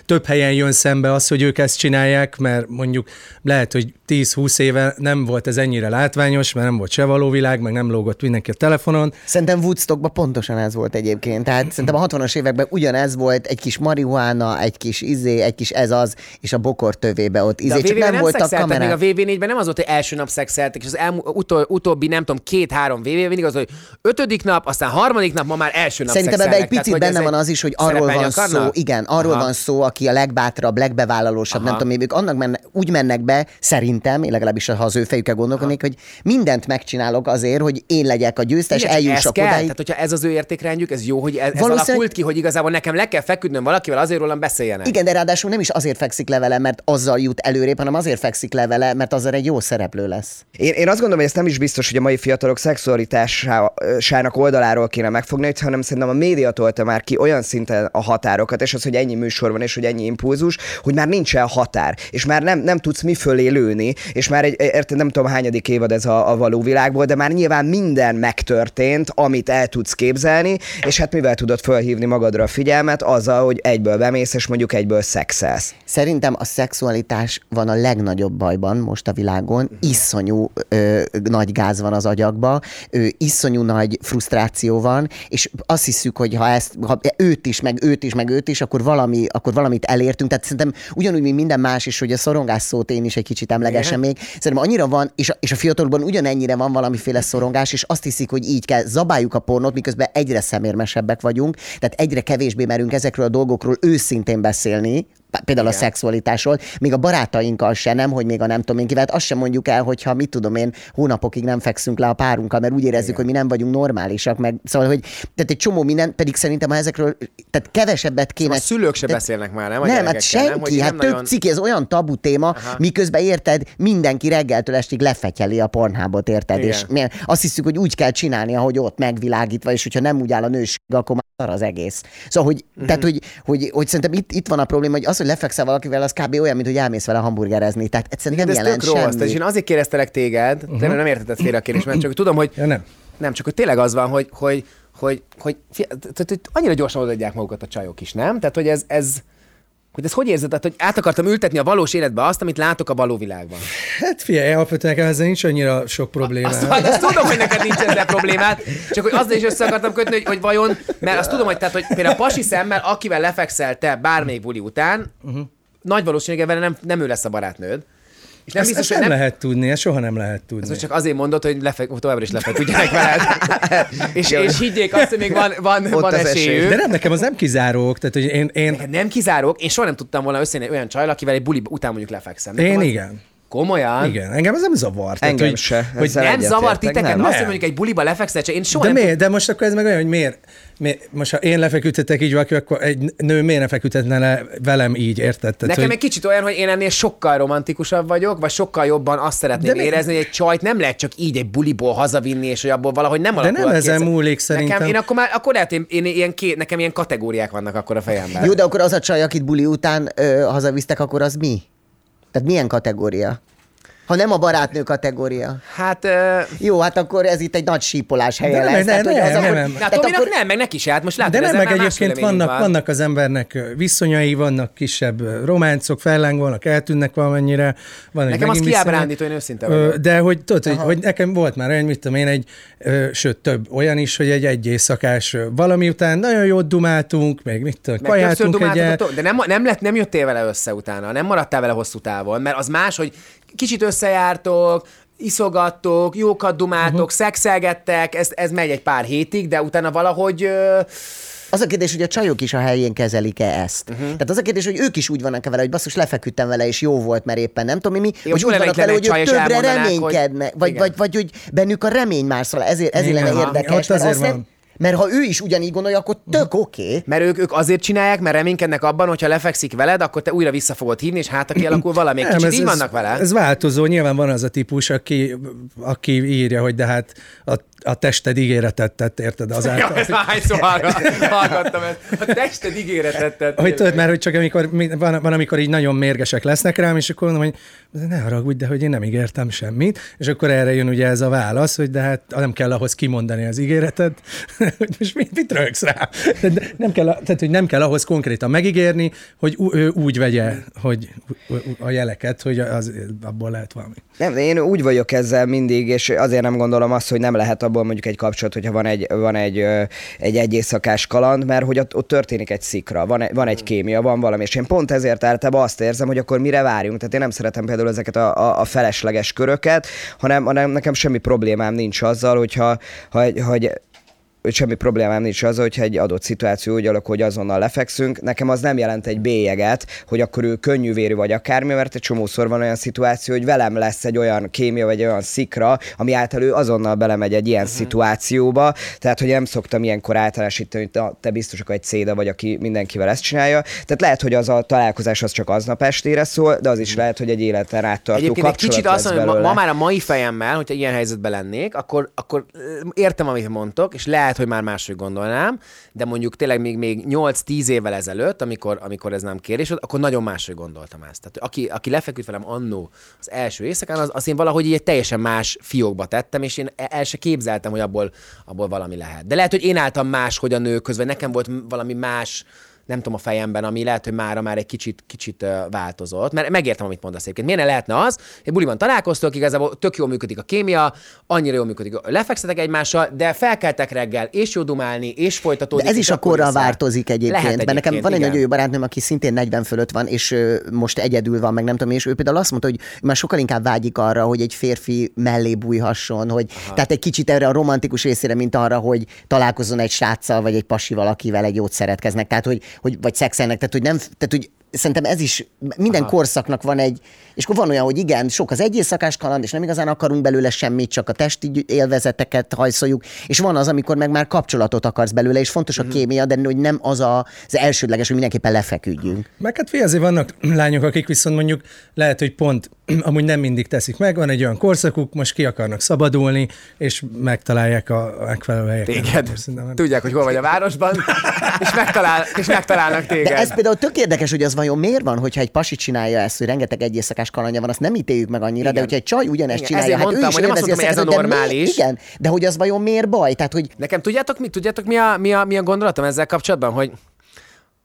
több helyen jön szembe az, hogy ők ezt csinálják, mert mondjuk lehet, hogy 10-20 éve nem volt ez ennyire látványos, mert nem volt se való világ, meg nem lógott mindenki a telefonon. Szerintem Woodstockban pontosan ez volt egyébként. Tehát szerintem a 60-as években ugyanez volt, egy kis marihuána, egy kis izé, egy kis ez az, és a bokor tövébe ott izé, De csak nem, voltak szexeltek, kamerák. még a VV4-ben nem az volt, hogy első nap szexeltek, és az elmú, utol, utóbbi, nem tudom, két-három VV, mindig az, hogy ötödik nap, aztán harmadik nap, ma már első nap Szerintem ebben egy picit Tehát, benne ez van az is, hogy arról van szó, akarnak? igen, arról Aha. van szó, aki a legbátrabb, legbevállalósabb, nem Aha. tudom, ők annak menne, úgy mennek be, szerintem, én legalábbis ha az ő fejükkel gondolkodnék, hogy mindent megcsinálok azért, hogy én legyek a győztes, Igen, ez eljussak odáig. Tehát, hogyha ez az ő értékrendjük, ez jó, hogy ez, ez Valószínűleg- alakult ki, hogy igazából nekem le kell feküdnöm valakivel, azért rólam beszéljenek. Igen, de ráadásul nem is azért fekszik le vele, mert azzal jut előrébb, hanem azért fekszik le vele, mert azzal egy jó szereplő lesz. Én, én azt gondolom, hogy ez nem is biztos, hogy a mai fiatalok szexualitásának oldaláról kéne megfogni, hanem szerintem a média tolta már ki olyan szinten a határokat, és az, hogy ennyi műsor van, és hogy ennyi impulzus, hogy már nincsen határ, és már nem, nem tudsz mi fölé lőni, és már egy, érted, nem tudom hányadik évad ez a, a való világból, de már nyilván minden megtörtént, amit el tudsz képzelni, és hát mivel tudod felhívni magadra a figyelmet, azzal, hogy egyből bemész, és mondjuk egyből szexelsz. Szerintem a szexualitás van a legnagyobb bajban most a világon. Iszonyú ö, nagy gáz van az agyakba, ö, iszonyú nagy frusztráció van, és azt hiszük, hogy ha ezt, ha őt is, meg őt is, meg őt is, akkor, valami, akkor valamit elértünk. Tehát szerintem ugyanúgy, mint minden más is, hogy a szorongás szót én is egy kicsit emlegessem még. Szerintem annyira van, és a, és a fiatalokban ugyanennyire van valamiféle szorongás, és azt hiszik, hogy így kell, zabáljuk a pornót, miközben egyre szemérmesebbek vagyunk, tehát egyre kevésbé merünk ezekről a dolgokról őszintén beszélni, például a Igen. szexualitásról, még a barátainkkal se nem, hogy még a nem tudom én kivel, azt sem mondjuk el, hogyha mit tudom én, hónapokig nem fekszünk le a párunkkal, mert úgy érezzük, Igen. hogy mi nem vagyunk normálisak, meg szóval, hogy tehát egy csomó minden, pedig szerintem ha ezekről, tehát kevesebbet kéne. A szülők se tehát- beszélnek már, nem? A nem, hát senki, nem? Hogy hát nem több nagyon- cikk, ez olyan tabu téma, Aha. miközben érted, mindenki reggeltől estig lefetyeli a pornhábot, érted? Igen. És milyen, azt hiszük, hogy úgy kell csinálni, ahogy ott megvilágítva, és hogyha nem úgy áll a nőség, akkor már az egész. Szóval, hogy, Mhm. tehát, hogy, hogy, hogy, szerintem itt, itt van a probléma, hogy az, hogy lefekszel valakivel, az kb. olyan, mint hogy elmész vele hamburgerezni. Tehát egyszerűen De nem ez jelent tök rossz. Semmi. én azért kérdeztelek téged, uh-huh. tényleg nem értetted félre a kérdést, mert csak tudom, hogy Ja, nem. nem, csak hogy tényleg az van, hogy, hogy, hogy, hogy, hogy annyira gyorsan odaadják magukat a csajok is, nem? Tehát, hogy ez, ez hogy ez hogy érzed, hogy át akartam ültetni a valós életbe azt, amit látok a való világban. Hát figyelj, alapvetően nekem ezzel nincs annyira sok probléma. Azt, azt tudom, hogy neked nincs ezzel problémát, csak hogy azzal is össze akartam kötni, hogy, hogy vajon, mert azt tudom, hogy, tehát, hogy például a pasi szemmel, akivel lefekszel te bármelyik buli után, uh-huh. nagy valószínűséggel vele nem, nem ő lesz a barátnőd. És nem Ezt, biztos, ezt nem nem, lehet tudni, ezt soha nem lehet tudni. Ez csak azért mondod, hogy lefe, továbbra is lefeküdjenek veled. és, és higgyék azt, hogy még van, van, Ott van esélyük. De nem, nekem az nem kizárók, tehát hogy én, én, Neked nem kizárók, én soha nem tudtam volna összejönni olyan csajla, akivel egy buli után mondjuk lefekszem. Nekem én az- igen. Komolyan? Igen, engem ez nem zavar. Tehát, Engem hogy, se. Hogy Nem egyetértek, zavar titeket? nem. Azt, hogy Nem. mondjuk egy buliba lefekszel, csak én soha de nem miért? De most akkor ez meg olyan, hogy miért, miért most ha én lefeküdtetek így valaki, akkor egy nő miért ne feküdhetne le velem így, érted? Tehát, Nekem hogy... egy kicsit olyan, hogy én ennél sokkal romantikusabb vagyok, vagy sokkal jobban azt szeretném De mi- érezni, hogy egy csajt nem lehet csak így egy buliból hazavinni, és hogy abból valahogy nem alakul nem ki ezen ez- múlik szerintem. Nekem, én akkor már, akkor lehet, én, én ilyen két, nekem ilyen kategóriák vannak akkor a fejemben. Jó, de akkor az a csaj, akit buli után ö, hazavisztek, akkor az mi? Tehát milyen kategória? Ha nem a barátnő kategória. Hát, ö, Jó, hát akkor ez itt egy nagy sípolás helye De nem, lesz. nem, nem, az nem, nem. tehát Tominak akkor- nem, meg neki se, hát most látod, De nem, meg egyébként vannak, van. vannak az embernek viszonyai, vannak kisebb románcok, fellángolnak, eltűnnek valamennyire. Van egy Nekem az kiábrándító, én őszinte vagyok. De hogy tudod, hogy, hogy nekem volt már olyan, mit tudom én, egy, ö, sőt több olyan is, hogy egy egy éjszakás valami után nagyon jót dumáltunk, meg mit tudom, kajáltunk egyet. de nem, nem, lett, nem jöttél vele össze utána, nem maradtál vele hosszú távon, mert az más, hogy kicsit összejártok, iszogattok, jókat dumáltok, uh-huh. szexelgettek, ez, ez megy egy pár hétig, de utána valahogy... Ö, Az a kérdés, hogy a csajok is a helyén kezelik-e ezt. Uh-huh. Tehát az a kérdés, hogy ők is úgy vannak vele, hogy basszus, lefeküdtem vele, és jó volt, mert éppen nem tudom mi, jó úgy lenne, vannak vele, hogy ők többre elmondanák, hogy- reménykednek, vagy, vagy, vagy, hogy bennük a remény már szól, ezért, ezért lenne érdekes. Ott mert, azért van. Mert ha ő is ugyanígy gondolja, akkor tök oké. Okay. mert ők, ők azért csinálják, mert reménykednek abban, hogyha lefekszik veled, akkor te újra vissza fogod hívni, és hát kialakul valami. Egy kicsit így vannak vele. Ez változó, nyilván van az a típus, aki, aki írja, hogy de hát a a tested ígéretet tett, érted? Ja, Azáltal, ezt már hányszor hallga- hallgattam ezt. A tested ígéretet tett. hogy tudod, mert hogy csak amikor, mi- van, van, amikor így nagyon mérgesek lesznek rám, és akkor mondom, hogy ne haragudj, de hogy én nem ígértem semmit, és akkor erre jön ugye ez a válasz, hogy de hát nem kell ahhoz kimondani az ígéretet, hogy most mit, mit rögsz rá? De de nem kell, tehát, hogy nem kell ahhoz konkrétan megígérni, hogy ú- ő úgy vegye, hogy a jeleket, hogy az, abból lehet valami. Nem, de én úgy vagyok ezzel mindig, és azért nem gondolom azt, hogy nem lehet abból mondjuk egy kapcsolat, hogyha van egy, van egy, egy egy éjszakás kaland, mert hogy ott, ott történik egy szikra, van egy, van egy kémia, van valami, és én pont ezért általában azt érzem, hogy akkor mire várjunk. Tehát én nem szeretem például ezeket a, a, a felesleges köröket, hanem, hanem nekem semmi problémám nincs azzal, hogyha ha, hogy semmi problémám nincs az, hogyha egy adott szituáció úgy alakul, hogy azonnal lefekszünk. Nekem az nem jelent egy bélyeget, hogy akkor ő könnyűvérű vagy akármi, mert egy csomószor van olyan szituáció, hogy velem lesz egy olyan kémia vagy olyan szikra, ami által ő azonnal belemegy egy ilyen uh-huh. szituációba. Tehát, hogy nem szoktam ilyenkor általánosítani, hogy te- biztos akkor egy céda vagy, aki mindenkivel ezt csinálja. Tehát lehet, hogy az a találkozás az csak aznap estére szól, de az is lehet, hogy egy életen át Egyébként egy kicsit azt mondom, hogy ma, ma már a mai fejemmel, hogyha ilyen helyzetben lennék, akkor, akkor értem, amit mondtok, és lehet, hogy már máshogy gondolnám, de mondjuk tényleg még, még 8-10 évvel ezelőtt, amikor, amikor ez nem kérdés volt, akkor nagyon máshogy gondoltam ezt. Tehát aki, aki lefeküdt velem annó az első éjszakán, az, az én valahogy egy teljesen más fiókba tettem, és én el se képzeltem, hogy abból, abból valami lehet. De lehet, hogy én álltam máshogy a nők közben, nekem volt valami más nem tudom a fejemben, ami lehet, hogy mára már egy kicsit, kicsit változott. Mert megértem, amit mondasz egyébként. Miért ne lehetne az, hogy buliban találkoztok, igazából tök jól működik a kémia, annyira jól működik, lefekszetek egymással, de felkeltek reggel, és jó dumálni, és folytatódik. De ez és is a korral változik egyébként, Lehet mert nekem van egy igen. nagyon jó barátnőm, aki szintén 40 fölött van, és most egyedül van, meg nem tudom, és ő például azt mondta, hogy már sokkal inkább vágyik arra, hogy egy férfi mellé bújhasson, hogy Aha. tehát egy kicsit erre a romantikus részére, mint arra, hogy találkozzon egy sráccal, vagy egy pasival, akivel egy jót szeretkeznek, tehát hogy, hogy vagy szexelnek, tehát hogy nem, tehát hogy szerintem ez is, minden Aha. korszaknak van egy, és akkor van olyan, hogy igen, sok az egy éjszakás kaland, és nem igazán akarunk belőle semmit, csak a testi élvezeteket hajszoljuk, és van az, amikor meg már kapcsolatot akarsz belőle, és fontos a kémia, de hogy nem az a, az elsődleges, hogy mindenképpen lefeküdjünk. Meg hát azért vannak lányok, akik viszont mondjuk lehet, hogy pont amúgy nem mindig teszik meg, van egy olyan korszakuk, most ki akarnak szabadulni, és megtalálják a megfelelő helyeket. Téged. Tudják, hogy hol vagy a városban, és, megtalál, és megtalálnak téged. De ez például tök érdekes, hogy az vajon miért van, hogyha egy pasi csinálja ezt, hogy rengeteg egy éjszakás kalandja van, azt nem ítéljük meg annyira, Igen. de hogyha egy csaj ugyanezt Igen, csinálja, hát ő mondtam, is hogy nem azt mondtam, hogy ez a szexet, de mi- normális. Igen, de hogy az vajon miért baj? Tehát, hogy Nekem tudjátok mi, tudjátok mi a, mi a, mi a gondolatom ezzel kapcsolatban, hogy,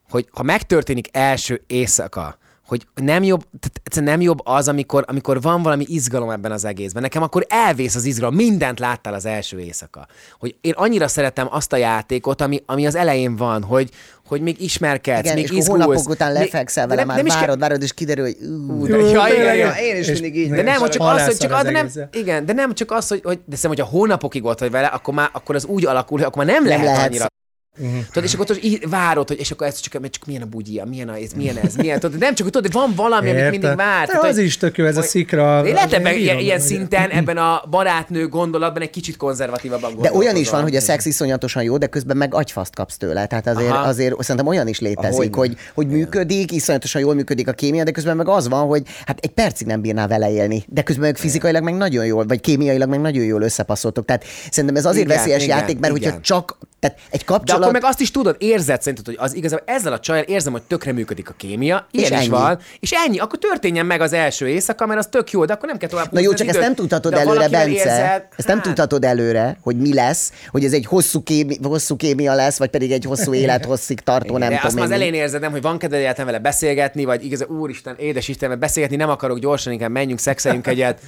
hogy ha megtörténik első éjszaka, hogy nem jobb, tehát nem jobb az, amikor, amikor van valami izgalom ebben az egészben. Nekem akkor elvész az izgalom, mindent láttál az első éjszaka. Hogy én annyira szeretem azt a játékot, ami, ami az elején van, hogy, hogy még ismerkedsz, igen, még és izgulsz. hónapok után lefekszel vele, nem- már nem is várod, várod, és kiderül, hogy ú, de- ja, igen, igen. Én is mindig így De nem, hogy csak az, hogy csak az nem, igen, de nem csak az, hogy, hogy de szerintem, hogyha hónapokig ott vagy vele, akkor már akkor az úgy alakul, hogy akkor már nem, lehet lehetsz. Annyira Tudod, és akkor tudod, így várod, hogy és akkor ez csak, csak milyen a bugyia, milyen a, ez, milyen ez, milyen, tudod, nem csak, hogy tudod, van valami, amit Érted? mindig vár. De az is tök jó, ez a szikra. Én lehet ebben ilyen, ilyen szinten, ebben a barátnő gondolatban egy kicsit konzervatívabban De olyan is van, hogy a szex iszonyatosan jó, de közben meg agyfaszt kapsz tőle. Tehát azért, Aha. azért szerintem olyan is létezik, hogy, hogy működik, iszonyatosan jól működik a kémia, de közben meg az van, hogy hát egy percig nem bírná vele élni. De közben meg fizikailag meg nagyon jól, vagy kémiailag meg nagyon jól összepasszoltok. Tehát szerintem ez azért Igen, veszélyes igen, játék, mert igen. hogyha csak tehát egy De kapcsolat... akkor meg azt is tudod, érzed szerinted, hogy az igazából ezzel a csajjal érzem, hogy tökre működik a kémia, ilyen És is ennyi. van, és ennyi, akkor történjen meg az első éjszaka, mert az tök jó, de akkor nem kell tovább Na jó, csak ezt nem tudhatod előre, Bence. érzed, ezt nem hát, tudhatod előre, hogy mi lesz, hogy ez egy hosszú, kémi, hosszú kémia lesz, vagy pedig egy hosszú élet hosszig tartó, nem de tudom azt már az elején érzed, nem, hogy van kedved egyáltalán vele beszélgetni, vagy igaz, úristen, édes Istenem, beszélgetni nem akarok gyorsan, inkább menjünk, szexeljünk egyet,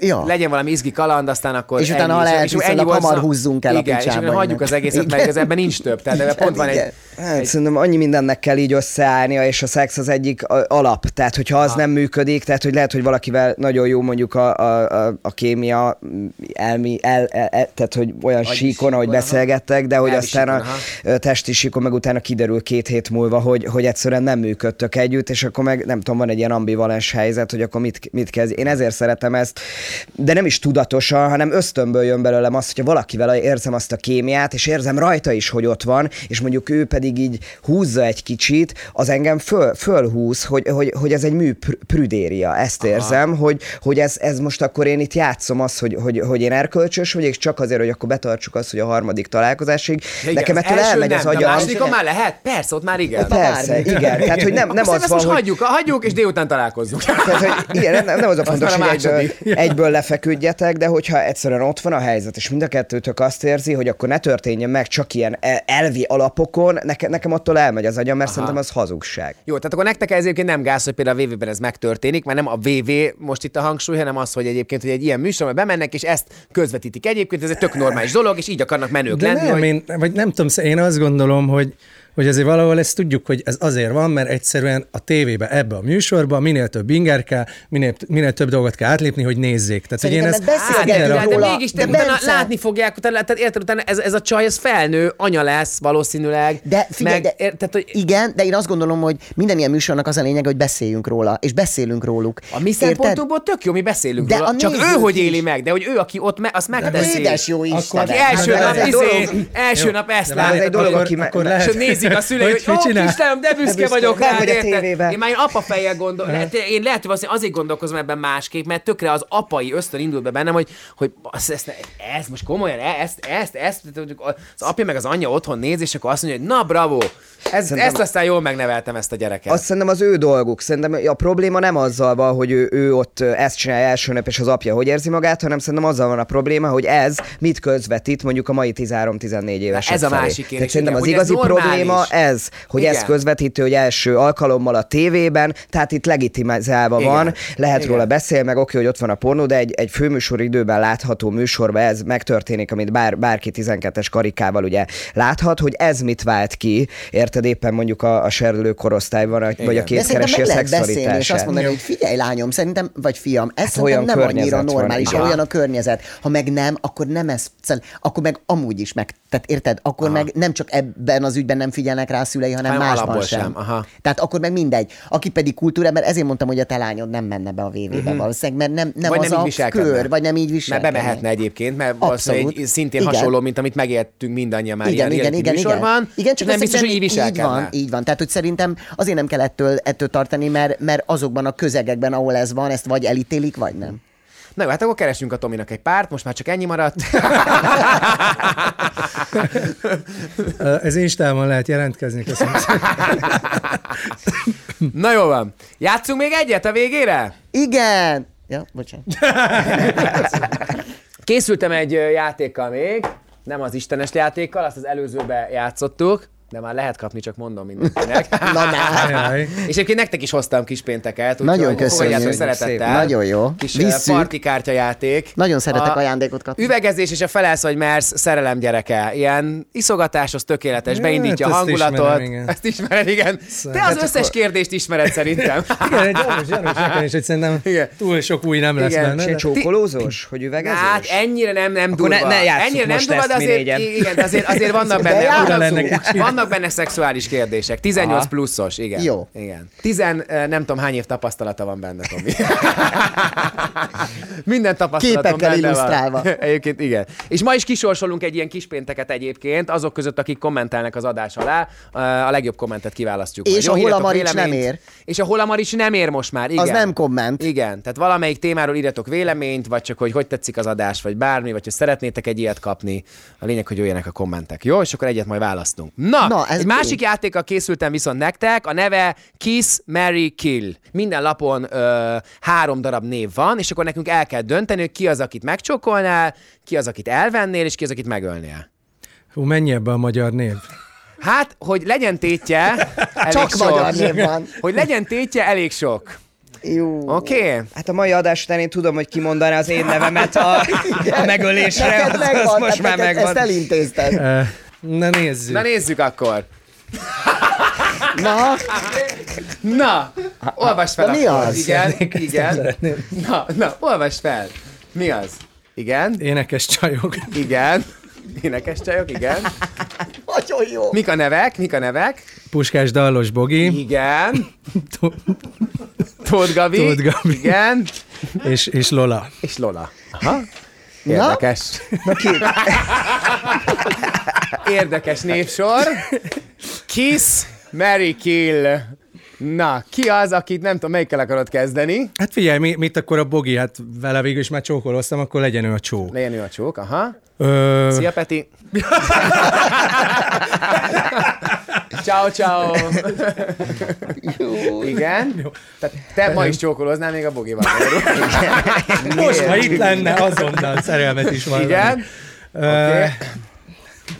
Ja. legyen valami izgi kaland, aztán akkor És utána, ha lehet, és ennyi volt, hamar húzzunk el a Igen, és picsába akkor hagyjuk az egészet, Igen. mert ez ebben nincs több. Tehát ebben pont van egy, Igen. Hát, szerintem annyi mindennek kell így összeállnia, és a szex az egyik a- alap. Tehát, hogyha az nem működik, tehát, hogy lehet, hogy valakivel nagyon jó mondjuk a, a, a, a kémia, elmi, el, el, el, tehát, hogy olyan Agyi síkon, ahogy beszélgettek, de hogy aztán a síkon, ö, testi síkon meg utána kiderül két hét múlva, hogy, hogy egyszerűen nem működtök együtt, és akkor meg nem tudom, van egy ilyen ambivalens helyzet, hogy akkor mit, mit kezd. Én ezért szeretem ezt, de nem is tudatosan, hanem ösztönből jön belőlem az, hogyha valakivel érzem azt a kémiát, és érzem rajta is, hogy ott van, és mondjuk ő pedig így húzza egy kicsit, az engem föl, fölhúz, hogy, hogy, hogy ez egy mű pr- prüdéria. Ezt Aha. érzem, hogy, hogy ez, ez most akkor én itt játszom azt, hogy, hogy, hogy én erkölcsös vagyok, és csak azért, hogy akkor betartsuk azt, hogy a harmadik találkozásig. Igen, Nekem ettől első elmegy nem, az a agyam. másodikon már lehet? Persze, ott már igen. Persze, igen. Tehát, hogy nem, nem Akkor az ezt van, most hogy hagyjuk, hagyjuk, és délután találkozzunk. tehát, hogy igen, nem, nem az a fontos, a hogy egyből, második. Egyből lefeküdjetek, de hogyha egyszerűen ott van a helyzet, és mind a kettőtök azt érzi, hogy akkor ne történjen meg csak ilyen e- elvi alapokon, neke, nekem attól elmegy az agyam, mert szerintem az hazugság. Jó, tehát akkor nektek ez egyébként nem gáz, hogy például a VV-ben ez megtörténik, mert nem a VV most itt a hangsúly, hanem az, hogy egyébként hogy egy ilyen műsorba bemennek, és ezt közvetítik. Egyébként ez egy tök normális dolog, és így akarnak menők De lenni. nem, hogy... én, vagy nem tudom, én azt gondolom, hogy hogy azért valahol ezt tudjuk, hogy ez azért van, mert egyszerűen a tévébe, ebbe a műsorba minél több inger kell, minél, minél több dolgot kell átlépni, hogy nézzék. Tehát, hogy én Szerintem ezt, ez de, beszélgetünk de, de róla, mégis de utána Bence- látni fogják, utána, tehát érted, utána ez, ez a csaj, ez felnő, anya lesz valószínűleg. De figyelj, meg, de, ér, tehát, hogy igen, de én azt gondolom, hogy minden ilyen műsornak az a lényeg, hogy beszéljünk róla, és beszélünk róluk. a mi szempontunkból tök jó, mi beszélünk De róla. a Csak ő hogy éli meg, de hogy ő, aki ott, me, azt megteszi. Édes jó Isten! Aki első nap, izé, első Jó, nap ezt lát. ez egy dolog, aki me- akkor me- lehet, És nézik a szülei, hogy, mit ó? Istenem, de büszke vagyok rá, vagy érted? Én már én apa fejjel gondol, lehet, én lehet, hogy azért gondolkozom ebben másképp, mert tökre az apai ösztön indul be bennem, hogy, hogy ezt, ezt, most komolyan, e- ezt, ezt, ezt, az apja meg az anyja otthon néz, és akkor azt mondja, hogy na bravo, ez, Szerintem- ezt aztán jól megneveltem ezt a gyereket. Azt szerintem az ő dolguk. Szerintem a probléma nem azzal van, hogy ő, ő ott ezt csinálja első nap, és az apja hogy érzi magát, hanem szerintem azzal van a probléma, hogy ez mit közvetít mondjuk a mai 13-14 évesek ez a felé. másik kérdés, szerintem az hogy igazi normális. Probléma ez, hogy ez Igen. közvetítő, hogy első alkalommal a tévében, tehát itt legitimizálva Igen. van, lehet Igen. róla beszél, meg oké, hogy ott van a pornó, de egy, egy főműsor időben látható műsorban ez megtörténik, amit bár, bárki 12-es karikával ugye láthat, hogy ez mit vált ki, érted éppen mondjuk a, a serdülő korosztályban, vagy a Igen. A lehet beszélni, és szexualitását. azt mondani, hogy figyelj lányom, szerintem, vagy fiam, ez Hát szerintem olyan nem annyira van, normális, igen. olyan a környezet. Ha meg nem, akkor nem ez, akkor meg amúgy is meg, tehát érted, akkor Aha. meg nem csak ebben az ügyben nem figyelnek rá a szülei, hanem Hanem másban sem. sem, aha. Tehát akkor meg mindegy. Aki pedig kultúrában, ezért mondtam, hogy a te lányod nem menne be a VV-be valószínűleg, mert nem, nem Mhm. vagy az nem a viselkedne. kör, vagy nem így Mert viselkedne. bemehetne egyébként, mert Abszolút. egy szintén Igen. hasonló, mint amit megéltünk mindannyian már igen, ilyen igen, igen, igen. műsorban. Igen, és csak nem biztos, hogy így szerintem így viselkedne. van, így van. Tehát, hogy szerintem azért nem kell ettől, ettől tartani, mert, mert azokban a közegekben, ahol ez van, ezt vagy elítélik, vagy nem. Na jó, hát akkor keresünk a Tominak egy párt, most már csak ennyi maradt. Ez Instában lehet jelentkezni, köszönöm. Na jó van. Játszunk még egyet a végére? Igen! Ja, bocsánat. Készültem egy játékkal még, nem az istenes játékkal, azt az előzőbe játszottuk, de már lehet kapni, csak mondom mindenkinek. Na, na. És egyébként nektek is hoztam kis pénteket, Nagyon köszönjük. szeretettel. Nagyon jó. Kis Visszük. partikártya játék. Nagyon szeretek A ajándékot kapni. Üvegezés és a felelsz vagy mersz szerelem gyereke. Ilyen iszogatás, az tökéletes, Hát, beindítja a ezt hangulatot. ismerem, igen. Ezt ismered, igen. Te Szóval- az összes kérdést ismered szerintem. Igen, egy gyanús, gyanús nekem is, hogy szerintem Igen. túl sok új nem lesz Igen. benne. És egy csókolózós, hogy üvegezés? Hát ennyire nem, nem Akkor durva. ne- ne ennyire nem durva, de azért, igen, azért, azért vannak benne, vannak. Vannak benne szexuális kérdések. 18 Aha. pluszos, igen. Jó. Igen. Tizen, nem tudom hány év tapasztalata van benne, Tomi. Minden tapasztalatom Képekkel benne illusztrálva. Van. Egyébként igen. És ma is kisorsolunk egy ilyen kispénteket egyébként, azok között, akik kommentelnek az adás alá. A legjobb kommentet kiválasztjuk. És majd. Jó, a Holamarics nem ér. És a Holamarics nem ér most már, igen. nem komment. Igen, tehát valamelyik témáról írjatok véleményt, vagy csak, hogy hogy tetszik az adás, vagy bármi, vagy hogy szeretnétek egy ilyet kapni. A lényeg, hogy jöjjenek a kommentek. Jó, és akkor egyet majd választunk. Na, Na, ez egy jó. másik játékkal készültem viszont nektek, a neve Kiss, Mary, Kill. Minden lapon ö, három darab név van, és akkor nekünk el kell dönteni, hogy ki az, akit megcsokolnál, ki az, akit elvennél, és ki az, akit megölnél. Hú, mennyi ebbe a magyar név? Hát, hogy legyen tétje, elég Csak sok. magyar név van. Hogy legyen tétje, elég sok. Jó. Oké? Okay? Hát a mai adás után én tudom, hogy kimondaná az én nevemet a, a megölésre, Neked az, megvan, az most tehát már neked megvan. Ezt elintézted. Na nézzük. Na nézzük akkor. Na, Na, olvasd fel Na, mi akkor. az? Igen, igen. Na, na, olvasd fel. Mi az? Igen, Énekes csajok. igen. Énekes csajok, igen. nagyon jó. Mik a nevek? Mik a nevek? Puskás Dallos Bogi. Igen. Tóth Gabi. Tóth Gabi. Igen. és, és Lola. És Lola. Aha. Érdekes. Na ki? Érdekes névsor. Kiss, Mary Kill. Na, ki az, akit nem tudom, melyikkel akarod kezdeni? Hát figyelj, mi, mit akkor a Bogi, hát vele végül is már csókoloztam, akkor legyen ő a csók. Legyen ő a csók, aha. Ö, Szia, Peti. ciao, ciao. Igen. Tehát te ma is csókoloznál még a Bogival. most, ha itt lenne, azonnal szerelmet is van. Igen. Okay.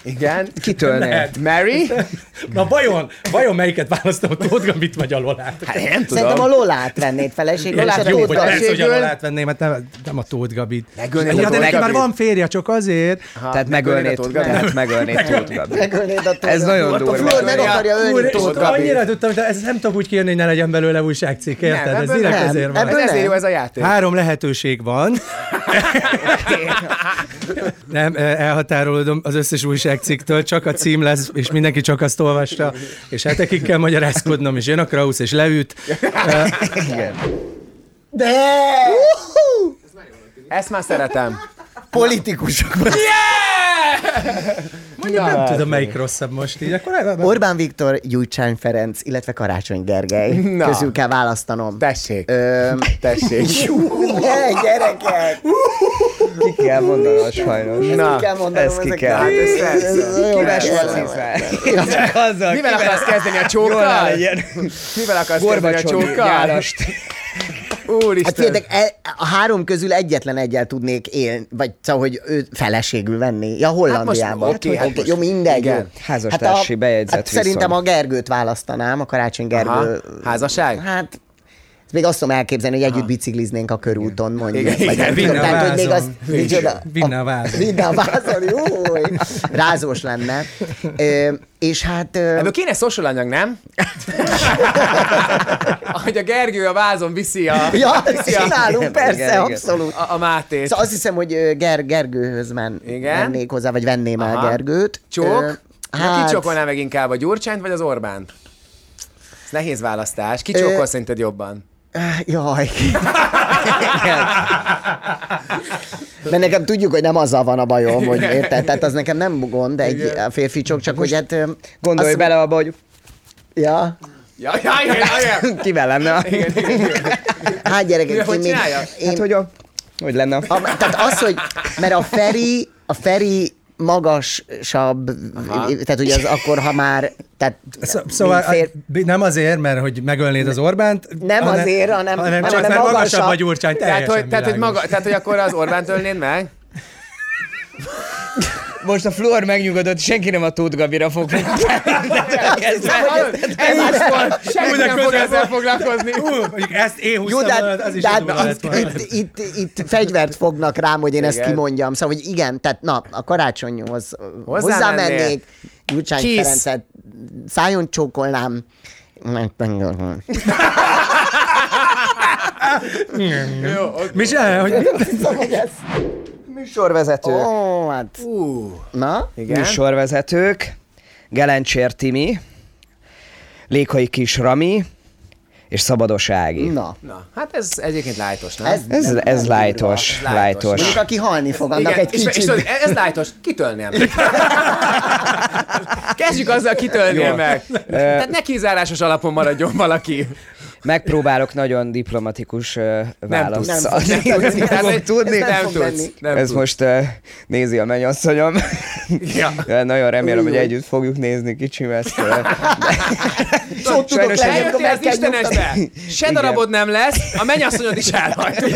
Igen. Kitől? Lehet. Mary? Na vajon, vajon melyiket választom, a Tóth Gambit vagy a Lolát? Hát nem Szerintem a tudom. Lolát vennéd feleség. Ja, és a hát jó, hogy persze, hogy a feleségül- Lolát venném, mert nem, nem a Tóth Gabit. Megölnéd Ja, de Tóth neki már Gabit? van férje, csak azért. Aha, Tehát megölnéd megölnéd, a Tóth Gabit? tehát megölnéd Tóth Gabi. Megölnéd a Tóth Ez Gabit. nagyon A durva. Flór meg Ja. akarja ölni Tóth Gabit. annyira tudtam, hogy ezt nem tudom úgy kérni, hogy ne legyen belőle újságcikk, érted? Ez direkt ezért van. Ez Ebből ezért jó ez a játék. Három lehetőség van. Nem, eh, elhatárolódom az összes újságcikktől, csak a cím lesz, és mindenki csak azt olvasta, és hetekig kell magyarázkodnom, és jön a Krausz, és leüt. De! Ezt már szeretem. Politikusok. Mondjuk nem tudom, melyik rosszabb most így. Akkor el- Orbán Viktor, Gyurcsány Ferenc, illetve Karácsony Gergely. Na. Közül kell választanom. Tessék. Ö, Tessék. ne, gyerekek! Ki kell mondanom sajnos. Na, Ki kell mondanom ezt ki kell. Hát ez. Ez. Mivel akarsz kezdeni a csókkal? Mivel akarsz kezdeni a csókkal? Nyárast. Hát Úristen. figyeljetek, e- a három közül egyetlen egyel tudnék élni, vagy szóval, hogy ő feleségül venni. Ja, Hollandiában. Hát most- oké, hát most- jó, mindegy. igen. jó. Házastársi a- bejegyzett hát szerintem a Gergőt választanám, a Karácsony Gergő. Aha. Házasság? Hát, még azt tudom elképzelni, hogy együtt bicikliznénk a körúton, mondjuk. Igen, vagy igen, vinne tudom, a tehát, hogy még vázon. az, micsoda, Vinne a vázon. Vinne a vázon, jó, rázós lenne. Ö, és hát... Ö, Ebből kéne social anyag, nem? Ahogy a Gergő a vázon viszi a, ja, viszi a, csinálunk, persze, igen, igen. abszolút. a, a Mátét. Szóval azt hiszem, hogy ö, Ger- Gergőhöz men, Igen. mennék hozzá, vagy venném el Aha. Gergőt. Csók? Ö, Hát... Ki csókolná meg inkább, a Gyurcsányt vagy az Orbánt? Ez nehéz választás. Ki csókol szerinted jobban? Jaj. Mert nekem tudjuk, hogy nem azzal van a bajom, hogy érted? Tehát az nekem nem gond, egy a férfi csók, csak hogy hát... Gondolj azt- bele abba, hogy Ja. Ja, ja, ja, ja, ja. kivel lenne. Hát gyerekek, Hogy én még... Én, Hát, hogy a... Hogy lenne a, tehát az, hogy... Mert a Feri, a Feri magasabb, tehát ugye az akkor, ha már, tehát Szó- Szóval fér, a- nem azért, mert hogy megölnéd az Orbánt. Nem azért, hanem- hanem csak hanem mert magasabb magasabb. vagy Gyurcsány, Tehát, teljesen hogy, tehát, hogy maga, tehát, hogy akkor az Orbánt ölnéd meg? Most a Flor megnyugodott, senki nem a Tóth Gabira fog Ez. Senki nem fog ezzel foglalkozni. Ezt én húztam, de, volna, hát, az is hát itt, itt, fegyvert fognak rám, hogy én ezt kimondjam. Szóval, hogy igen, tehát na, a karácsonyhoz Hozzá hozzámennék, Gyurcsány. Ferencet szájon csókolnám, meg- meg- Jó, oké. Mi se, hogy Szóval, hogy ez... Műsorvezető. Ó, hát, Ú, na? igen. Műsorvezetők. Gelencsér Timi. Lékai Kis Rami. És Szabados Ági. Na. Na, hát ez egyébként lájtos, nem? Ez, Ez, nem- ez nem lájtos, lájtos. Mondjuk, aki halni fog, annak egy és, és, kicsit. tudod, ez lájtos, kitölném. Kezdjük azzal, kitölnél Jó. meg. Tehát ne kizárásos alapon maradjon valaki. Megpróbálok nagyon diplomatikus uh, Nem választ tudsz. Nem adni. tudsz. Nem Tehát, fogok hogy- tudni. Nem, nem tudsz. Nem Ez tudsz. most uh, nézi a mennyasszonyom. Ja. Ja, Nagyon remélem, hogy együtt fogjuk nézni kicsim ezt. uh, tudok nem- meg az Istenesbe, se Igen. darabod nem lesz, a mennyasszonyod is elhagy.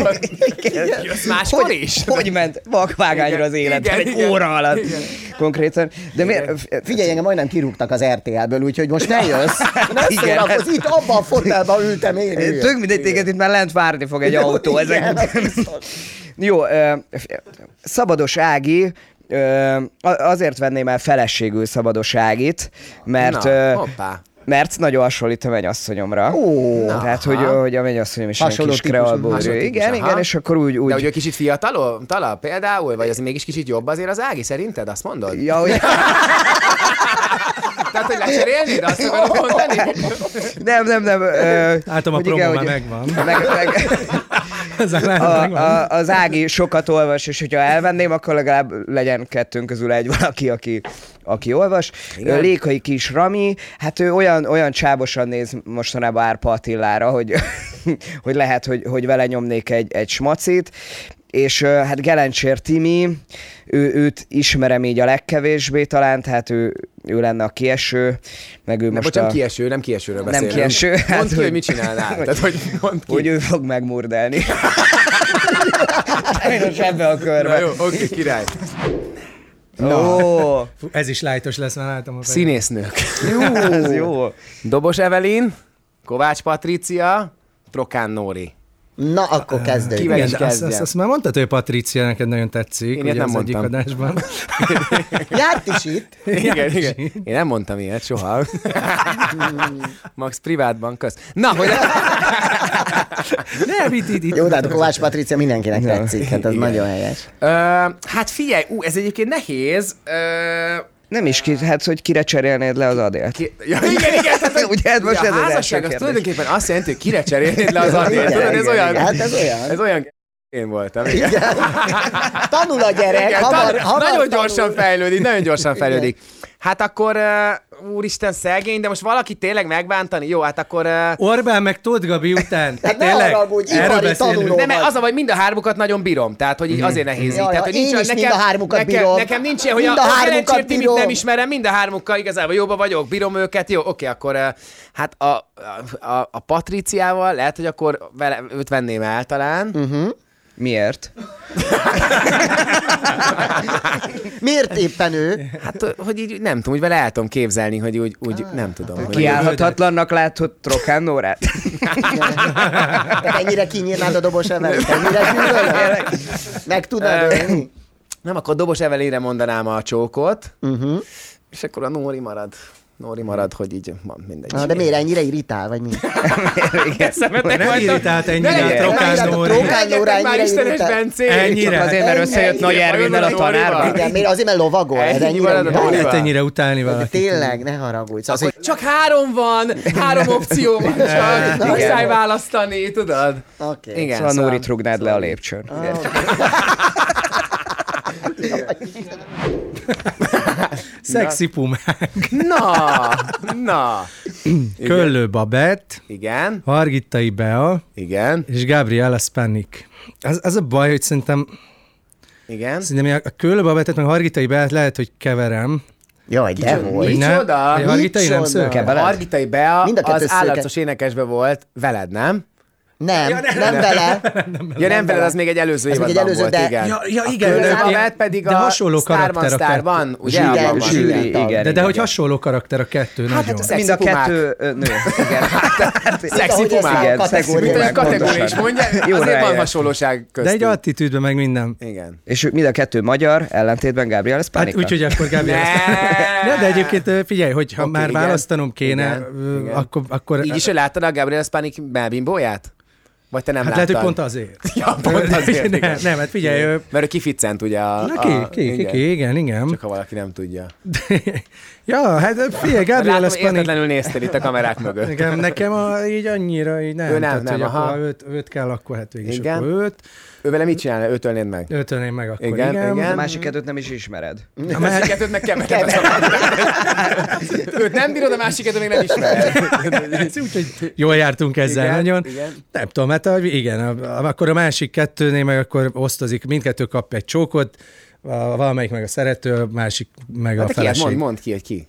Jössz máskor hogy, is? hogy ment vakvágányra az életben igen, egy igen. óra alatt. Igen. Konkrétan. De miért? Figyelj, engem majdnem kirúgtak az RTL-ből, úgyhogy most ne jössz. Ne szórakozz, itt abban a fotelban ültem én. hülye. Tök mindegy, téged itt már lent várni fog egy autó. Igen, Ezek. biztos. Jó, Szabados Ági, azért venném el feleségül Szabados Ágit, mert... Na, ö, hoppá. mert nagyon hasonlít a mennyasszonyomra. Ó, Tehát, hogy, Aha. hogy a mennyasszonyom is Hasonló kis típus, Igen, aha. igen, és akkor úgy... úgy De hogy ő kicsit fiatalabb tala, például, vagy az mégis kicsit jobb azért az Ági, szerinted? Azt mondod? Ja, hogy, Tehát, hogy lecserélnéd, azt akarod mondani? nem, nem, nem. Ö, Álltam a promó igen, már hogy- megvan. Meg, meg, A, a, az Ági sokat olvas, és hogyha elvenném, akkor legalább legyen kettőnk közül egy valaki, aki, aki olvas. Igen. Lékai kis Rami, hát ő olyan, olyan csábosan néz mostanában Árpa Attilára, hogy, hogy lehet, hogy, hogy vele nyomnék egy, egy smacit és hát Gelencsér Timi, ő, őt ismerem így a legkevésbé talán, tehát ő, ő lenne a kieső, meg ő Nem, most bocsánat, a, kieső, nem kiesőről Nem beszélünk. kieső, Mondd hát, ki, hogy- hogy mit csinálnál. Tehát, hogy mondd ki. hogy ő fog megmurdelni. Sajnos ebbe a körbe. Na jó, oké, király. Fú, Ez is lájtos lesz, már látom a fejét. Színésznők. jó, ez jó. Dobos Evelin, Kovács Patricia, Trokán Nóri. Na, akkor kezdődjük. Kivel Igen, is azt, azt, azt, már mondtad, hogy Patricia neked nagyon tetszik, ilyet ugye nem az egyik mondtam. adásban. Járt is itt. Igen, igen. Én nem mondtam ilyet soha. Max privátban, kösz. Na, hogy Nem, itt, itt, itt. Jó, de hát a Kovács Patricia mindenkinek tetszik, hát ez Igen. nagyon helyes. Ö, hát figyelj, ú, ez egyébként nehéz. Ö, Nem is ki, hát hogy kire cserélnéd le az adélt? ki, ja, igen, igen, tehát, Ugye, hát most ugye ez a az házasság az kérdés. tulajdonképpen azt jelenti, hogy kire cserélnéd le az adélt. Igen, Tudod, ez igen, olyan, igen. Hát ez olyan. ez olyan én voltam. Igen. Tanul a gyerek, Igen, hamar, tan- hamar nagyon tanul. gyorsan fejlődik, nagyon gyorsan fejlődik. Hát akkor, úristen, szegény, de most valaki tényleg megbántani? Jó, hát akkor... Uh, Orbán meg Tóth Gabi után. Hát ne haragudj, ipari beszélünk. tanuló. nem, mert vagy. az a baj, mind a hármukat nagyon bírom, tehát hogy így azért nehéz így. Ja, tehát, hogy én nincs, is mind a hármukat nekem, bírom. Nekem nincs ilyen, hogy Mind a, a hármukat bírom. nem ismerem, mind a hármukkal igazából jóba vagyok, bírom őket, jó, oké, akkor uh, hát a, a, a, a Patriciával lehet, hogy akkor vele, őt venném el talán. Uh-huh. Miért? Miért éppen ő? Hát, hogy így nem tudom, hogy vele el tudom képzelni, hogy úgy, úgy nem tudom. Hogy Kiállhatatlannak látod Trokán Nórát? Tehát ennyire kinyírnád a dobos emelet? Ennyire gyűlölöd? Meg tudnád ölni? Nem, akkor Dobos Evelére mondanám a csókot, Uh-huh. és akkor a Nóri marad. Nóri marad, hogy így van mindegy. Na, de miért ennyire irritál, vagy mi? Szemetek Nem irritált ennyire már- Nóri. Legyetek Nóra ennyire Istenes irritál. Bencé! Ennyire. Csak azért, mert összejött Nagy Ervinnel a tanárba. Igen, miért? Azért, mert lovagol. Ez Ennyi ennyire. Nóri. Lehet ennyire utálni valakit. tényleg, ne haragudj. Szóval, csak három van, három opció van csak, muszáj választani, tudod? Oké. Igen, Szóval Nórit rugnád le a lépcsőn. Szexi pumák. Na, na. Köllő Babett, Igen, Hargittai Bea igen, és Gabriela Spanik. Az, az a baj, hogy szerintem, igen. szerintem a Köllő Babettet meg Hargittai Beát lehet, hogy keverem. Jaj, de? Hogy Micsoda? Hogy Hargittai nem szőke? Veled? Hargitai Bea Mind a kettő az szőke. állarcos énekesbe volt veled, nem? Nem, nem vele. Ja, nem veled, az még egy előző Ez évadban egy előző, volt, de- igen. Ja, ja A igen, Köllő de- pedig de a hasonló karakter a Starban, ugye? Zsűri, abban van, zsűri, igen. igen. De, de hogy igen. hasonló karakter a kettő, Hát, nagyon. hát a Mind a Szexi kettő nő. Igen. Szexi ahogy ezt pumák. a Igen, kategóriát szexi Mint pumák, a kategória is mondja, Jó azért van hasonlóság De egy attitűdben meg minden. Igen. És mind a kettő magyar, ellentétben Gabriel Hát Spanika. úgyhogy akkor Gabriel... Ne! De egyébként figyelj, hogy ha már igen. választanom kéne, Igen, igen. akkor... Így is, hogy láttad a Gabriel Spanik melbimbóját? Vagy te nem Hát láttad? lehet, hogy pont azért. Ja, pont azért. nem, igen. nem, hát figyelj, ö, Mert ő kificcent ugye a... na ki, ki, ki, igen. ki, igen, igen. Csak ha valaki nem tudja. ja, hát figyelj, Gabriel Spanik... értetlenül néztél itt a kamerák mögött. Nekem, nekem a, így annyira, így nem. Ő nem, tehát, nem, hogy aha. őt, őt kell, akkor hát végig Igen. akkor őt. Ő vele mit csinálna? Őt ölnéd meg? Őt ölném meg akkor, Igen, igen. igen. A másik kettőt nem is ismered. A A má- másik kettőt meg kevered. Őt nem bírod, a másik kettőt még nem ismered. Úgyhogy jól jártunk ezzel Igen, nagyon. igen. Nem tudom, hát igen, akkor a másik kettőnél meg akkor osztozik, mindkettő kap egy csókot, valamelyik meg a szerető, a másik meg Hát a hát feleség. mondd, mondd ki, hogy ki.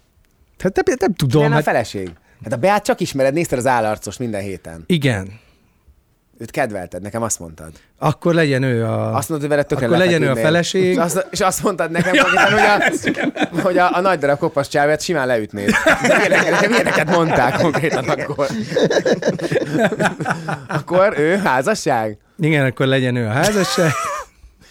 Hát nem, nem tudom, a hát feleség? Hát a Beát csak ismered, nézted az állarcost minden héten. igen. Őt kedvelted, nekem azt mondtad. Akkor legyen ő a... Azt mondtad, hogy veled tökre Akkor legyen ő a feleség. És azt, és azt mondtad nekem, konkrétan, hogy, a, hogy a, a nagy darab kopas csávát simán leütnéd. Nekem ilyeneket mondták konkrétan akkor. akkor ő házasság? Igen, akkor legyen ő a házasság.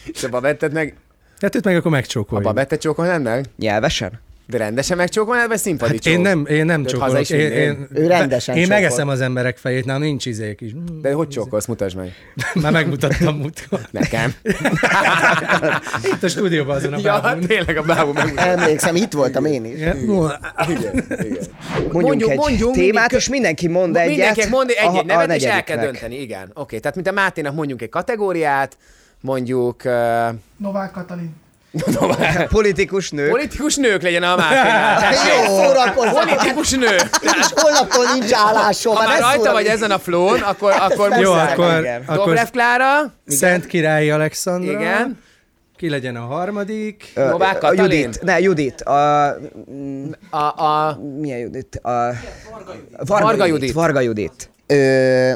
És a babettet meg, Hát őt meg akkor a megcsókoljuk. babettet csókolnád meg? Nyelvesen? De rendesen megcsókolnád, vagy színpadi Hát csók? én nem, én nem csókolok. Én, én, Ő rendesen Én csókol. megeszem az emberek fejét, nem nincs izék is. De hogy csókolsz, mutasd meg. Már megmutattam múltkor. Nekem. Itt a stúdióban azon a ja, bábon. tényleg a bábú megmutatja. Emlékszem, itt voltam én is. Igen. Igen, igen. Mondjunk, Mondjuk- egy mondjunk témát, és mindenki mond egyet. Mindenki mond egy, a, egy nevet, a és el kell dönteni, igen. Oké, tehát mint a Máténak mondjunk egy kategóriát, mondjuk uh, Novák Katalin. Politikus nők. politikus nők legyen a Máténál. Jó, szórakozzatok. Politikus nő. És holnaptól nincs állásom. Ha hát már rajta szóra- vagy ezen a flón, akkor, akkor Jó, akkor, akkor Dobrev Klára, Szent Királyi Alexandra. igen. Ki legyen a harmadik? Novák a Katalin? Judit. Ne, Judit. A, A, a, milyen Judit? A, Varga, Varga Judit. Varga Judit. Ö,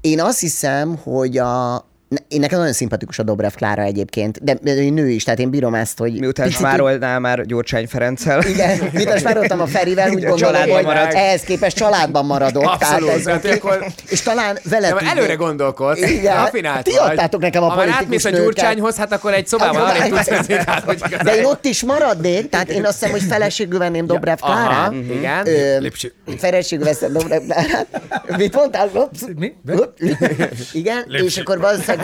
én azt hiszem, hogy a... Én nekem nagyon szimpatikus a Dobrev Klára egyébként, de de ő nő is, tehát én bírom ezt, hogy... Miután picit- smárolnál már Gyurcsány Ferenccel. Igen, miután smároltam a Ferivel, úgy A gondolom, családban hogy marad. ehhez képest családban maradok. Abszolút, tehát ez tehát oké. akkor- És talán vele tudnék- előre gondolkodsz. Igen. Rafinált Ti adtátok nekem a Ha politikus átmész a. Gyurcsányhoz, hát akkor egy szobában Hát, arra tudsz menni. Tehát, hogy igazán- De én ott is maradnék, tehát én azt hiszem, hogy feleségül venném Dobrev Klárát. igen. Ö, Lipsi. Feleségül veszem Dobrev Klárát. Mit mondtál? Mi? Igen, és akkor valószínűleg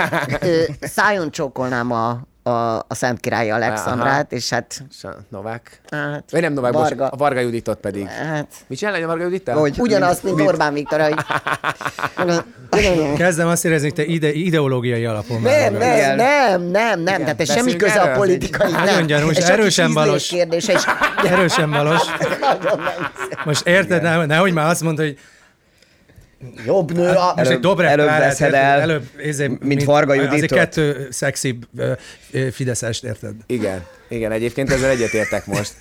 szájon csókolnám a, a, a Szent Király Alexandrát, és hát, Novák. hát Vagy nem Novák, Varga. bocs, a Varga Juditot pedig. hát Mit csinál a Varga Judittal? Hogy? ugyanazt, mint Orbán Viktor, hogy... Kezdem azt érezni, hogy te ide, ideológiai alapon Nem, nem, Igen. nem, nem, nem, tehát ez semmi köze a politikai, Nagyon nem. gyanús, Ez erősen balos. kérdése, és Erősen balos. nagyon nem Most érted, ne, nehogy már azt mondta, hogy jobb nő a... most egy Előbb- Dobrev előbb Klárát, veszed el, előbb, ezért, mint Varga Azért Juditot. kettő szexibb fideszest, érted? Igen, igen, egyébként ezzel egyetértek most.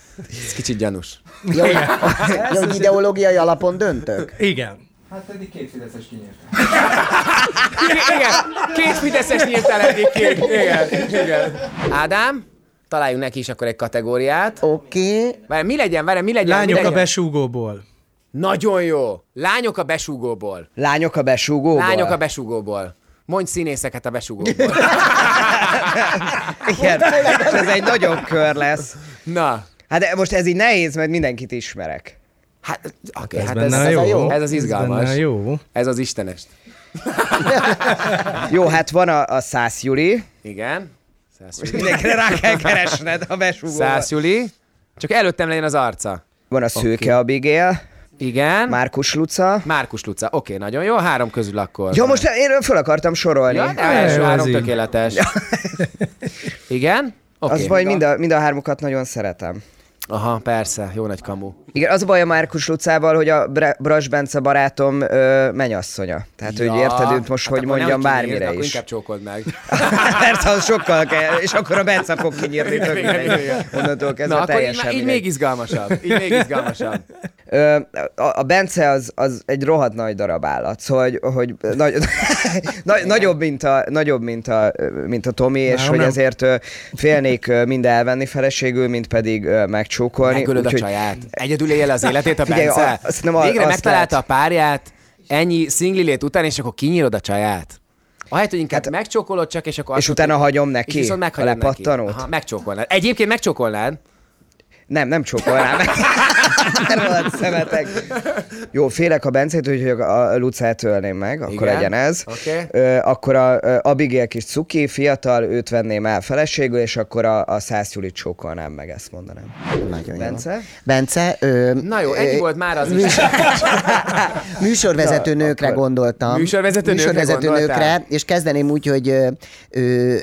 Ez kicsit gyanús. Jó, jó, ideológiai alapon döntök? Igen. Hát eddig két Fideszes kinyírt. Igen, két Fideszes nyíltál eddig ki. Igen, igen. Ádám, találjunk neki is akkor egy kategóriát. Oké. Várj, mi legyen, várj, mi legyen? mi Lányok a legyen? besúgóból. Nagyon jó. Lányok a besúgóból. Lányok a besúgóból. Lányok a besúgóból. Mondj színészeket a besúgóból. Igen, és ez egy nagyobb kör lesz. Na, Hát de most ez így nehéz, mert mindenkit ismerek. hát, oké, Ez hát ez, ez, jó. a jó. ez az izgalmas. a jó. Ez az istenes. Jó, hát van a, a Szász Juli. Igen. Szász Juli. Mindenkire rá kell keresned a besúgóval. Szász Juli. Csak előttem legyen az arca. Van a Szőke Abigail, Igen. Márkus Luca. Márkus Luca. Oké, nagyon jó. Három közül akkor. Ja, most én föl akartam sorolni. Ja, de első három így. tökéletes. Igen? Oké. Az baj, mind a, mind a hármukat nagyon szeretem. Aha, persze. Jó nagy kamu. Igen, az a baj a Márkus Lucával, hogy a Bras Bence barátom ö, menyasszonya. Tehát, hogy érted őt most, hát hogy akkor mondjam bármire kinyírd, Akkor is. inkább csókold meg. Persze, az sokkal kell, és akkor a Bence fog kinyírni tök Igen, mindegy. igen. Onnantól kezdve Na, akkor így, teljesen már- így mindegy. még izgalmasabb. Így még izgalmasabb. A, Bence az, az egy rohadt nagy darab állat, szóval, hogy, hogy nagy, nagy, nagyobb, mint a, nagyobb, mint a, mint a Tomi, és Nem, hogy nem. ezért félnék mind elvenni feleségül, mint pedig megcsókolni. Megölöd a csaját. Egyedül él az életét a Figyelj, Bence. a- nem a- Végre megtalálta lehet. a párját, ennyi szingli után, és akkor kinyírod a csaját. Ahelyett, hogy inkább megcsókolod csak, és akkor... Hát- És utána hagyom és neki viszont a meghagyod neki. lepattanót? Aha, megcsókolnád. Egyébként megcsókolnád. Nem, nem csókolnám meg. Rohadt szemetek. Jó, félek a Bencét, úgyhogy a Lucát ölném meg, akkor Igen, legyen ez. oké. Ö, akkor a ö, Abigail kis cuki, fiatal, őt venném el feleségül, és akkor a, a Szász Julit csókolnám meg, ezt mondanám. Nagyon jó. Bence? Bence, ö, Na jó, ennyi ö, volt már az is. Műsorvezető Na, nőkre akkor- gondoltam. Műsorvezető nőkre Műsorvezető gondoltál? nőkre, és kezdeném úgy, hogy ö, ö,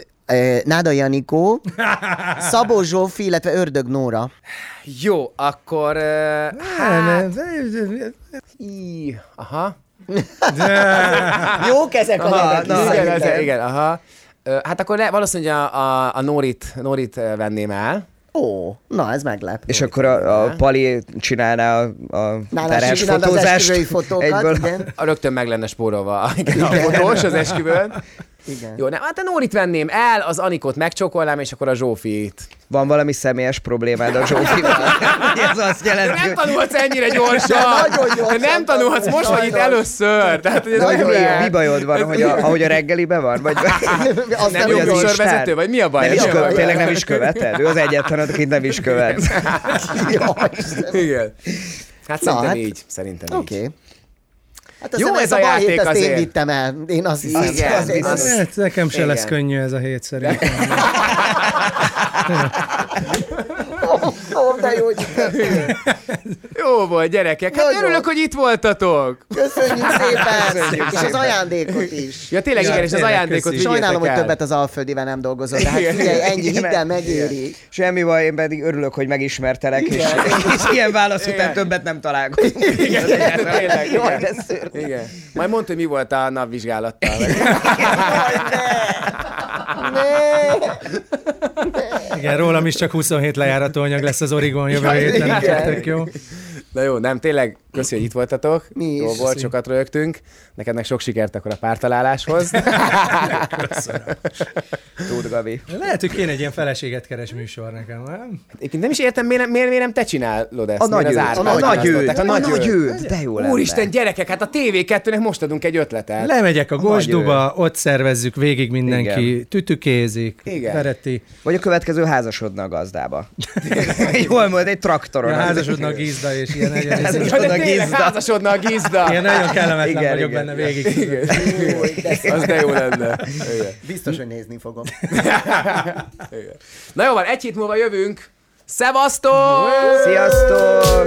Náda Janikó, Szabó Zsófi, illetve Ördög Nóra. Jó, akkor... Uh, hát... aha. Jók ezek a nevek na, igen, igen, igen, aha. Hát akkor le, valószínűleg a, a, a Norit, Norit venném el. Ó, na ez meglep. És akkor a, a Pali csinálná a, a teres az fotózást esküvői fotókat, egyből. igen. A rögtön meg lenne spórolva igen, a fotós az esküvőn. Igen. Jó, nem, hát a Nórit venném el, az Anikot megcsokolnám, és akkor a Zsófit. Van valami személyes problémád a Zsófival? Ez azt jelenti, nem tanulhatsz ennyire gyorsan! nagyon gyorsan nem tanulhatsz, most vagy itt először! Tehát, ez olyan- ilyen. mi bajod van, hogy a, ahogy a reggeliben van? Vagy, Azt Nem Hogy jó az műsorvezető, vagy mi a baj? nem is követ, tényleg nem is követed? Ő az egyetlen, akit nem is követ. Igen. Hát Na, szerintem hát- így. Szerintem Oké. így. Hát Jó ez a a játék ezt azért. én vittem el. Én azt hiszem. Igen, az- az- az- Hát, nekem se lesz Igen. könnyű ez a hét szerintem. Ó, de jó, hogy Jó volt, gyerekek. Hát Nagyon. örülök, hogy itt voltatok. köszönjük szépen. Köszönjük És az ajándékot is. Ja, tényleg, Ja, igen, és az tényleg, ajándékot vigyétek Sajnálom, hogy többet az Alföldivel nem dolgozol, de hát Igen. figyelj, ennyi, hidd el, megéri. Semmi baj, én pedig örülök, hogy megismertelek, és, és ilyen válasz után többet nem találkozunk. Igen, tényleg, Jaj, igen. de szörnyű. Igen. Majd mondd, hogy mi volt a napvizsgálattal. Igen, rólam is csak 27 lejárató anyag lesz az Origon jövő héten, tök jó. Na jó, nem, tényleg, köszi, hogy itt voltatok. Mi is. Jó volt, Köszi. sokat rögtünk. Neked meg sok sikert akkor a pártaláláshoz. Tud, Gabi. Lehet, hogy kéne egy ilyen feleséget keres műsor nekem, nem? Egyébként nem is értem, miért, miért, miért nem te csinálod ezt? A nagy az őt, a nagy őt, a nagy őt, de jó lenne. Úristen, gyerekek, hát a TV2-nek most adunk egy ötletet. Lemegyek a Gosduba, ott szervezzük végig mindenki, Igen. tütükézik, Igen. Vagy a következő házasodna a gazdába. Jól mondod, egy traktoron. Ja, házasodnak gízda, és ilyen gizda. házasodna a gizda. ilyen nagyon kellemetlen Igen, vagyok igen. benne végig. Igen. Az de jó lenne. Igen. Biztos, hogy nézni fogom. Igen. Na jó van, egy hét múlva jövünk. Szevasztok! Sziasztok!